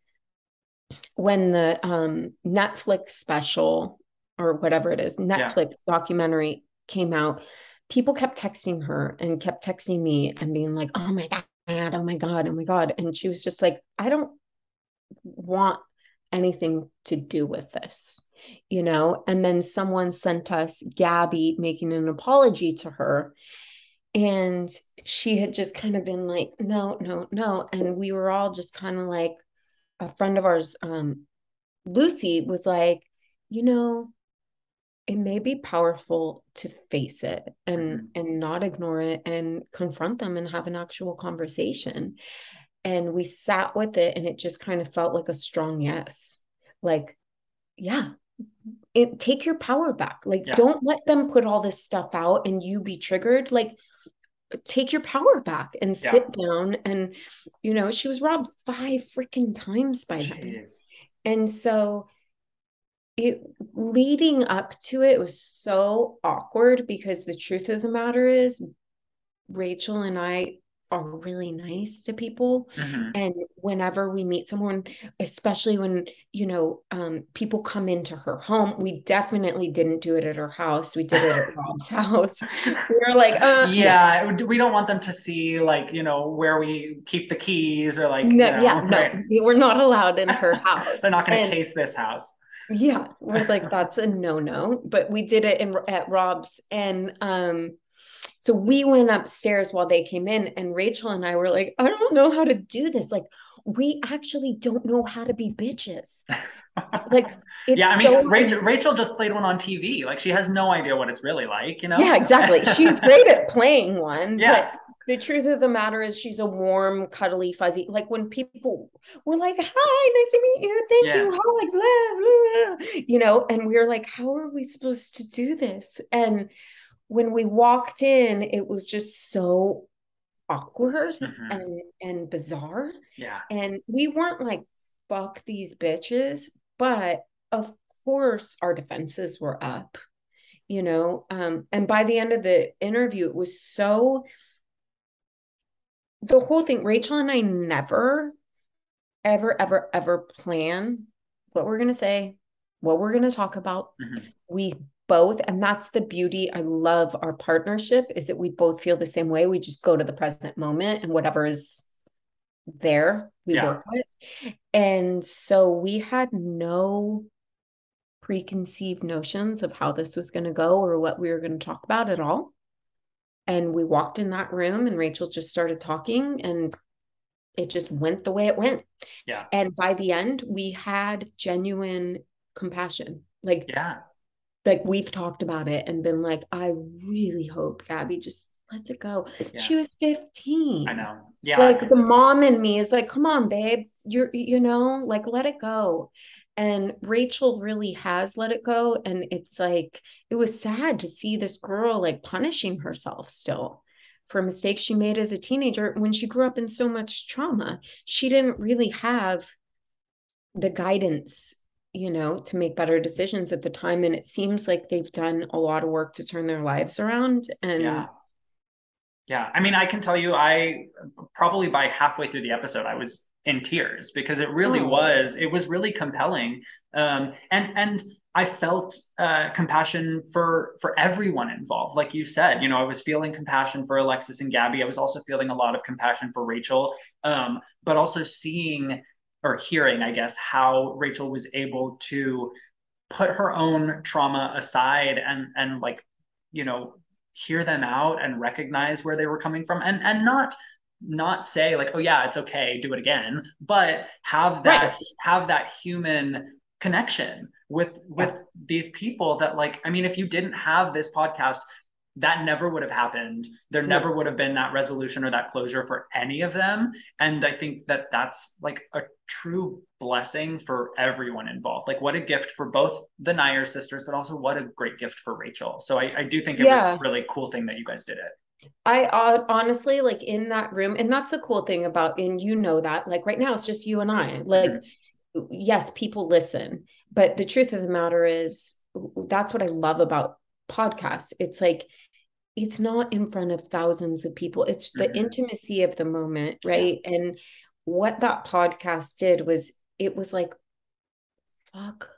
S2: when the um Netflix special or whatever it is, Netflix documentary came out, people kept texting her and kept texting me and being like, "Oh my god, oh my god, oh my god." And she was just like, "I don't want anything to do with this." You know, and then someone sent us Gabby making an apology to her and she had just kind of been like, "No, no, no." And we were all just kind of like a friend of ours um Lucy was like, "You know, it may be powerful to face it and mm-hmm. and not ignore it and confront them and have an actual conversation. And we sat with it and it just kind of felt like a strong yes. Like yeah it, take your power back. Like
S1: Yeah.
S2: don't let them put all this stuff out and you be triggered. Like take your power back and
S1: Yeah.
S2: sit down and you know she was robbed five freaking times by them. And so it leading up to it was so awkward because the truth of the matter is Rachel and I are really nice to people
S1: Mhm.
S2: and whenever we meet someone especially when you know um people come into her home we definitely didn't do it at her house we did it at Rob's house we were like uh
S1: yeah, we don't want them to see like you know where we keep the keys or like
S2: no,
S1: you know,
S2: yeah no
S1: right.
S2: they were not allowed in her house
S1: They're not going to case this house.
S2: Yeah, we're like that's a no-no, but we did it in at Rob's and um so we went upstairs while they came in and Rachel and I were like, I don't know how to do this. Like we actually don't know how to be bitches. Like it's
S1: yeah, I mean,
S2: so
S1: Rachel, Rachel just played one on TV. Like she has no idea what it's really like, you know?
S2: Yeah, exactly. She's great at playing one,
S1: Yeah.
S2: The truth of the matter is she's a warm, cuddly, fuzzy. Like when people were like, "Hi, nice to meet you. Thank
S1: Yeah.
S2: you." How like blah, blah, blah," you know, and we were like, "How are we supposed to do this?" And when we walked in, it was just so awkward
S1: Mhm.
S2: and and bizarre.
S1: Yeah.
S2: And we weren't like, "Fuck these bitches," but of course our defenses were up you know um and by the end of the interview it was so the whole thing rachel and i never ever ever ever plan what we're going to say what we're going to talk about
S1: Mhm.
S2: we both and that's the beauty i love our partnership is that we both feel the same way we just go to the present moment and whatever is there we
S1: Yeah.
S2: work with and so we had no preconceived notions of how this was going to go or what we were going to talk about at all. And we walked in that room and Rachel just started talking and it just went the way it went.
S1: Yeah.
S2: And by the end, we had genuine compassion. Like,
S1: Yeah.
S2: like we've talked about it and been like, I really hope Gabby just lets it go.
S1: Yeah.
S2: She was 15
S1: I know. Yeah.
S2: like the mom in me is like come on babe you're you know like let it go and rachel really has let it go and it's like it was sad to see this girl like punishing herself still for mistakes she made as a teenager when she grew up in so much trauma she didn't really have the guidance you know to make better decisions at the time and it seems like they've done a lot of work to turn their lives around and
S1: Yeah. Yeah. I mean, I can tell you, I probably by halfway through the episode, I was in tears because it really
S2: Oh.
S1: was, it was really compelling. Um, and, and I felt uh, compassion for for everyone involved. Like you said, you know, I was feeling compassion for Alexis and Gabby. I was also feeling a lot of compassion for Rachel, um, but also seeing or hearing, I guess, how Rachel was able to put her own trauma aside and and like, you know, hear them out and recognize where they were coming from and and not not say like oh yeah it's okay do it again but have that
S2: Right.
S1: have that human connection with with
S2: Yeah.
S1: these people that like i mean if you didn't have this podcast that never would have happened there
S2: No.
S1: never would have been that resolution or that closure for any of them and i think that that's like a true blessing for everyone involved like what a gift for both the Nair sisters but also what a great gift for rachel so i, I do think it
S2: Yeah.
S1: was a really cool thing that you guys did it
S2: I uh, honestly like in that room, and that's a cool thing about, and you know that, like right now it's just you and I. Like, yes, people listen, but the truth of the matter is, that's what I love about podcasts. It's like it's not in front of thousands of people. It's the mm-hmm. intimacy of the moment, right? Yeah. And what that podcast did was it was like fuck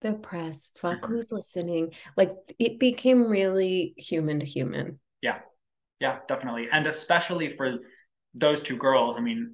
S2: the press, fuck mm-hmm. who's listening. Like it became really human to human.
S1: Yeah. Yeah, definitely. And especially for those two girls, I mean,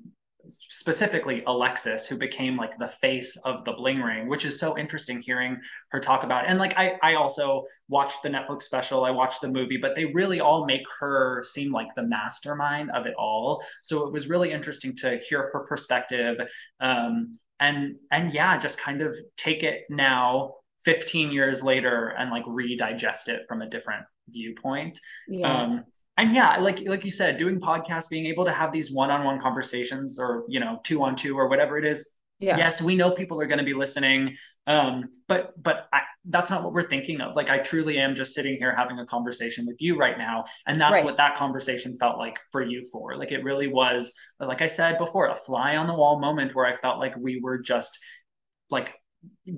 S1: specifically Alexis, who became like the face of the bling ring, which is so interesting hearing her talk about it. And like I I also watched the Netflix special, I watched the movie, but they really all make her seem like the mastermind of it all. So it was really interesting to hear her perspective. Um, and and yeah, just kind of take it now 15 years later and like redigest it from a different viewpoint. Yeah. Um, and yeah like like you said doing podcasts being able to have these one-on-one conversations or you know two on two or whatever it is yeah. yes we know people are going to be listening um, but but I, that's not what we're thinking of like i truly am just sitting here having a conversation with you right now and that's right. what that conversation felt like for you for like it really was like i said before a fly on the wall moment where i felt like we were just like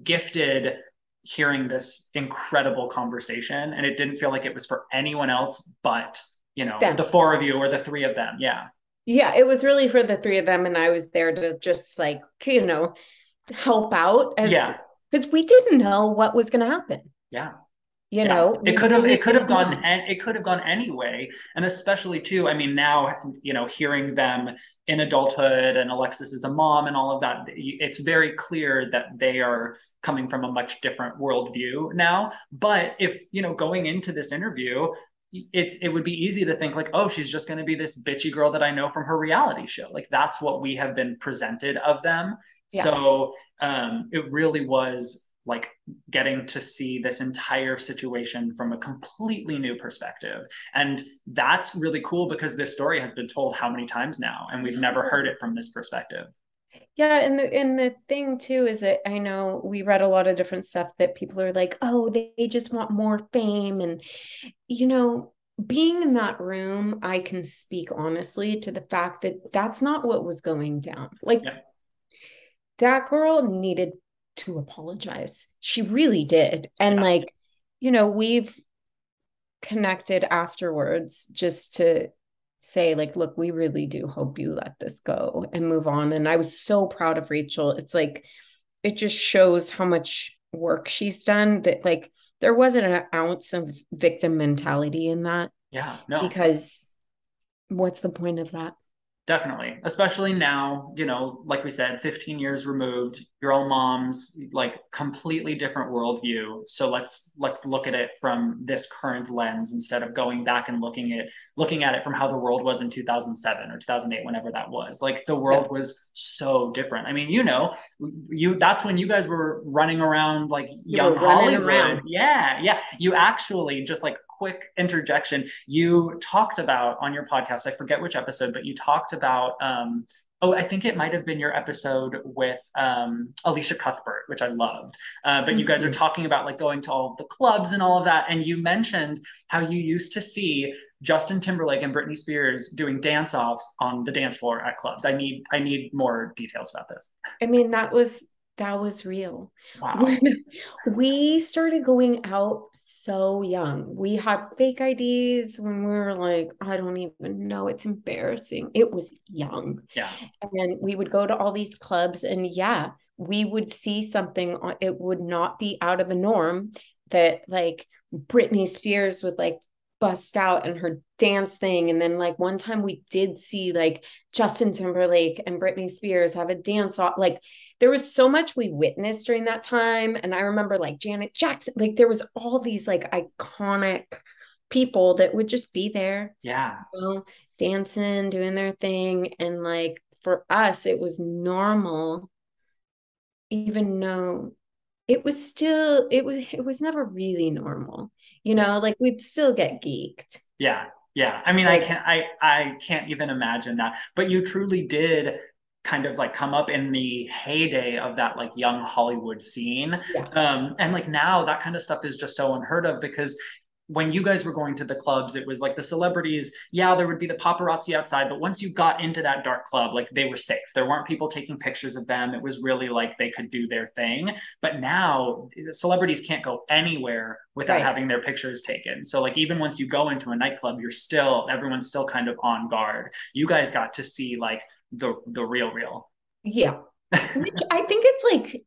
S1: gifted hearing this incredible conversation and it didn't feel like it was for anyone else but you know them. the four of you or the three of them. Yeah.
S2: Yeah it was really for the three of them and i was there to just like you know help out as yeah. because we didn't know what was going to happen.
S1: Yeah.
S2: You yeah. know
S1: it could have it could have gone and it could have gone anyway and especially too i mean now you know hearing them in adulthood and alexis is a mom and all of that it's very clear that they are coming from a much different worldview now. But if you know going into this interview it's it would be easy to think like oh she's just going to be this bitchy girl that i know from her reality show. Like that's what we have been presented of them. Yeah. so um it really was like getting to see this entire situation from a completely new perspective. And that's really cool because this story has been told how many times now and we've never heard it from this perspective
S2: yeah, and the and the thing too is that I know we read a lot of different stuff that people are like, oh, they, just want more fame. And you know, being in that room, I can speak honestly to the fact that that's not what was going down. Like yeah. that girl needed to apologize. She really did. And yeah. like, you know, we've connected afterwards just to say like look we really do hope you let this go and move on. And i was so proud of rachel. It's like it just shows how much work she's done that like there wasn't an ounce of victim mentality in that
S1: yeah no.
S2: because what's the point of that
S1: definitely. Especially now you know like we said 15 years removed your own mom's like completely different worldview. So let's let's look at it from this current lens instead of going back and looking at looking at it from how the world was in 2007 or 2008 whenever that was. Like the world yeah. was so different. I mean you know you that's when you guys were running around like you young hollywood. around. yeah yeah. You actually just like quick interjection. You talked about on your podcast, I forget which episode, but you talked about um, oh, I think it might have been your episode with um, Elisha Cuthbert, which I loved. Uh, but mm-hmm. you guys are mm-hmm. talking about like going to all of the clubs and all of that. And you mentioned how you used to see Justin Timberlake and Britney Spears doing dance offs on the dance floor at clubs. I need I need more details about this.
S2: I mean, that was that was real. Wow. we started going out so young. We had fake IDs when we were like, I don't even know. It's embarrassing. It was young.
S1: Yeah.
S2: And we would go to all these clubs, and yeah, we would see something. It would not be out of the norm that like Britney Spears would like bust out and her dance thing. And then like one time we did see like Justin Timberlake and Britney Spears have a dance off. Like there was so much we witnessed during that time. And I remember like Janet Jackson, like there was all these like iconic people that would just be there.
S1: Yeah.
S2: You know, dancing, doing their thing. And like for us, it was normal, even though it was still it was it was never really normal you know like we'd still get geeked.
S1: Yeah yeah. I mean like, i can't i i can't even imagine that. But you truly did kind of like come up in the heyday of that like young hollywood scene. Yeah. um and like now that kind of stuff is just so unheard of because when you guys were going to the clubs, it was like the celebrities, yeah, there would be the paparazzi outside, but once you got into that dark club, like they were safe. There weren't people taking pictures of them. It was really like they could do their thing. But now celebrities can't go anywhere without right. having their pictures taken. So like even once you go into a nightclub, you're still everyone's still kind of on guard. You guys got to see like the the real real.
S2: Yeah. I think it's like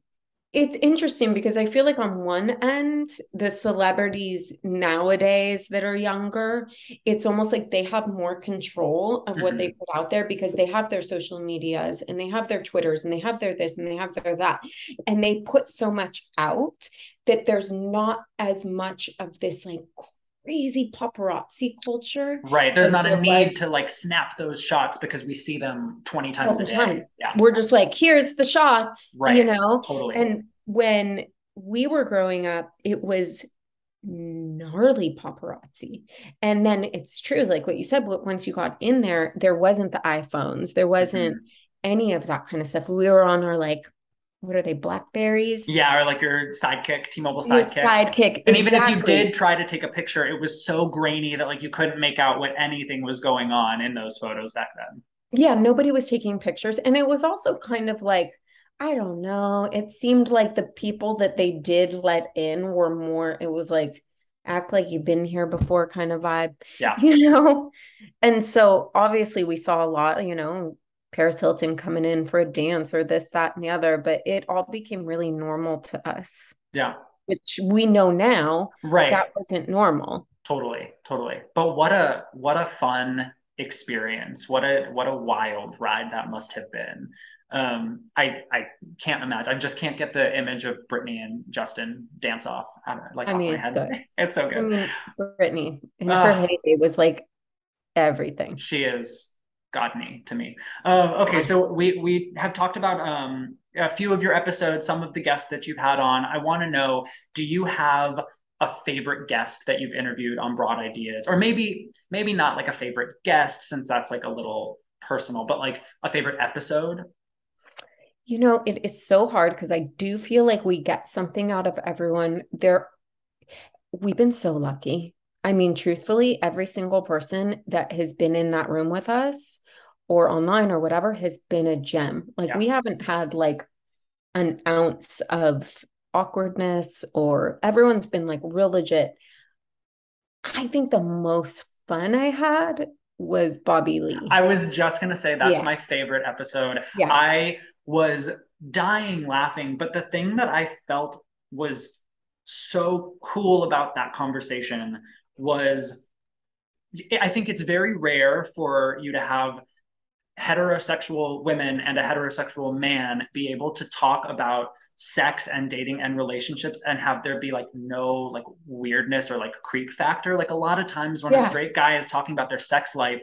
S2: it's interesting because I feel like on one end, the celebrities nowadays that are younger, it's almost like they have more control of what mm-hmm. they put out there because they have their social medias and they have their Twitters and they have their this and they have their that. And they put so much out that there's not as much of this like crazy paparazzi culture.
S1: Right. There's not a need was... to like snap those shots because we see them 20 times a day.
S2: Yeah. We're just like, here's the shots,
S1: right.
S2: you know?
S1: Totally.
S2: And when we were growing up, it was gnarly paparazzi. And then it's true, like what you said, once you got in there, there wasn't the iPhones, there wasn't mm-hmm. any of that kind of stuff. We were on our like what are they blackberries?
S1: Yeah or like your sidekick t-mobile sidekick
S2: your sidekick.
S1: And exactly. even if you did try to take a picture it was so grainy that like you couldn't make out what anything was going on in those photos back then.
S2: Yeah nobody was taking pictures. And it was also kind of like i don't know it seemed like the people that they did let in were more it was like act like you've been here before kind of vibe
S1: yeah.
S2: you know? And so obviously we saw a lot you know Paris Hilton coming in for a dance or this, that, and the other, but it all became really normal to us.
S1: Yeah.
S2: Which we know now
S1: right.
S2: that wasn't normal.
S1: Totally, totally. But what a what a fun experience. What a what a wild ride that must have been. Um, I I can't imagine. I just can't get the image of Britney and Justin dance off. I don't know, like I mean, it's head. good. It's so good. I mean,
S2: Britney in uh, her heyday was like everything.
S1: She is Godney to me. Um, okay, so we we have talked about um, a few of your episodes, some of the guests that you've had on. I want to know: Do you have a favorite guest that you've interviewed on Broad Ideas, or maybe maybe not like a favorite guest, since that's like a little personal, but like a favorite episode?
S2: You know, it is so hard because I do feel like we get something out of everyone. There, we've been so lucky. I mean, truthfully, every single person that has been in that room with us or online or whatever has been a gem. Like yeah. we haven't had like an ounce of awkwardness or everyone's been like real legit. I think the most fun I had was Bobby Lee.
S1: I was just going to say that's yeah. my favorite episode. Yeah. I was dying laughing, but the thing that I felt was so cool about that conversation was I think it's very rare for you to have heterosexual women and a heterosexual man be able to talk about sex and dating and relationships and have there be like no like weirdness or like creep factor. Like a lot of times when yeah. a straight guy is talking about their sex life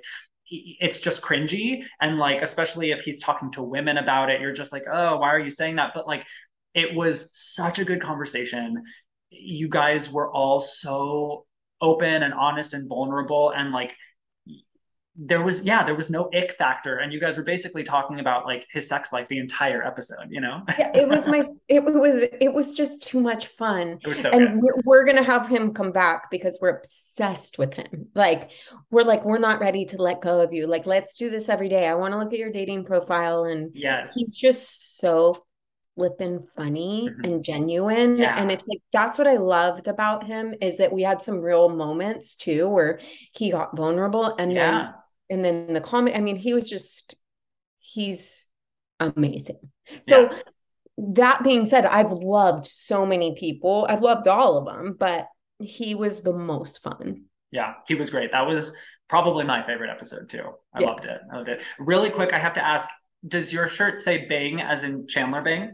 S1: it's just cringy. And like especially if he's talking to women about it you're just like oh why are you saying that? But like it was such a good conversation. You guys were all so open and honest and vulnerable and like there was yeah there was no ick factor. And you guys were basically talking about like his sex life the entire episode you know?
S2: Yeah it was my it was it was just too much fun.
S1: So
S2: and we're, we're, gonna have him come back because we're obsessed with him. Like we're like we're not ready to let go of you. Like let's do this every day. I want to look at your dating profile and
S1: yes.
S2: he's just so flippin' funny mm-hmm. and genuine. Yeah. And it's like that's what I loved about him is that we had some real moments too where he got vulnerable and yeah. then and then the comment. I mean, he was just he's amazing. So yeah. that being said, I've loved so many people. I've loved all of them, but he was the most fun.
S1: Yeah, he was great. That was probably my favorite episode too. I loved it. I loved it. Really quick, I have to ask, does your shirt say Bing as in Chandler Bing?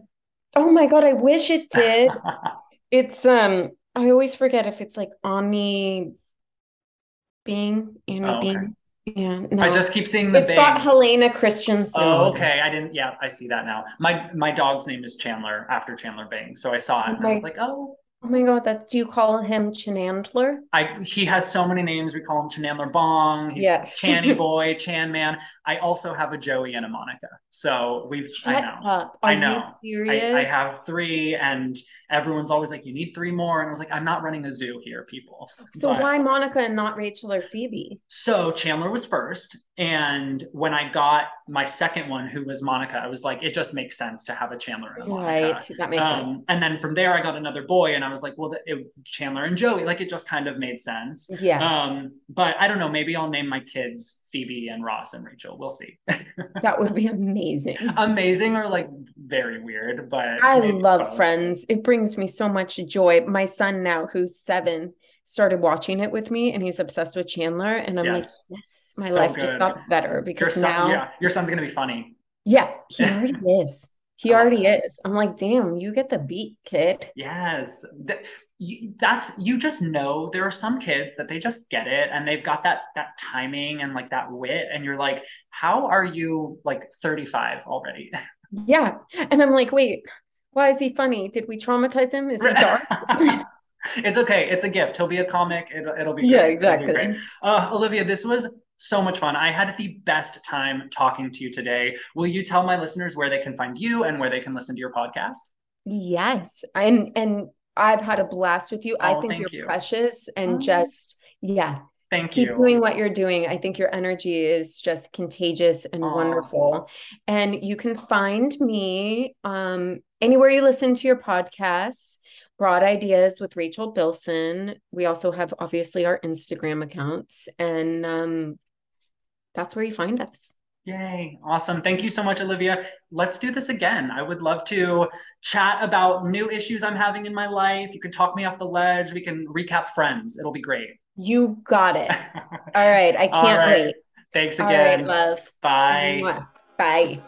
S2: Oh my god, I wish it did. it's um I always forget if it's like Omni Bing, Annie oh, okay. Bing. Yeah, no.
S1: I just keep seeing the
S2: it's Bing. got Helena Christensen.
S1: Oh, okay. I didn't. Yeah, I see that now. My my dog's name is Chandler after Chandler Bing, so I saw it and I was like, oh.
S2: Oh my god, that do you call him Chenandler?
S1: I he has so many names. We call him Chenandler Bong. He's
S2: Yeah.
S1: Channy Boy, Chan Man. I also have a Joey and a Monica. So we've I know.
S2: up. Are
S1: I know. I, I have three, and everyone's always like, "You need three more," and I was like, "I'm not running a zoo here, people."
S2: So
S1: But-
S2: why Monica and not Rachel or Phoebe?
S1: So Chandler was first, and when I got my second one, who was Monica, I was like, it just makes sense to have a Chandler and a Monica.
S2: Right. That makes sense.
S1: Um, and then from there, I got another boy, and I was like, well, it, Chandler and Joey, like it just kind of made sense.
S2: Yes.
S1: Um, but I don't know. Maybe I'll name my kids Phoebe and Ross and Rachel. We'll see.
S2: that would be amazing.
S1: Amazing or like very weird, but
S2: I love
S1: both.
S2: Friends. It brings me so much joy. My son now, who's seven, started watching it with me and he's obsessed with Chandler. And I'm like,
S1: Yes.
S2: yes, my
S1: So
S2: life
S1: good.
S2: got better because Your
S1: son,
S2: now, yeah.
S1: your son's gonna be funny.
S2: Yeah, he already is. He already is. I'm like, damn, you get the beat, kid.
S1: Yes. Th- you, that's you just know there are some kids that they just get it and they've got that that timing and like that wit and you're like how are you like 35 already
S2: Yeah. And I'm like, wait, why is he funny? Did we traumatize him? Is he dark?
S1: it's okay it's a gift he'll be a comic it'll, it'll be
S2: yeah,
S1: great. It'll be great.
S2: exactly.
S1: uh, olivia this was so much fun i had the best time talking to you today will you tell my listeners where they can find you and where they can listen to your podcast
S2: Yes. And and I've had a blast with you. I
S1: Oh,
S2: think you're
S1: you.
S2: precious and
S1: Oh.
S2: just yeah,
S1: thank you.
S2: keep
S1: you
S2: doing what you're doing. I think your energy is just contagious and
S1: Aw.
S2: wonderful. And you can find me um, anywhere you listen to your podcasts, Broad Ideas with Rachel Bilson. We also have obviously our Instagram accounts, and um, that's where you find us.
S1: Yay. Awesome. Thank you so much, Olivia. Let's do this again. I would love to chat about new issues I'm having in my life. You can talk me off the ledge. We can recap friends. It'll be great.
S2: You got it. All right. I can't
S1: right.
S2: wait.
S1: Thanks
S2: All right,
S1: again.
S2: love.
S1: Bye.
S2: Bye.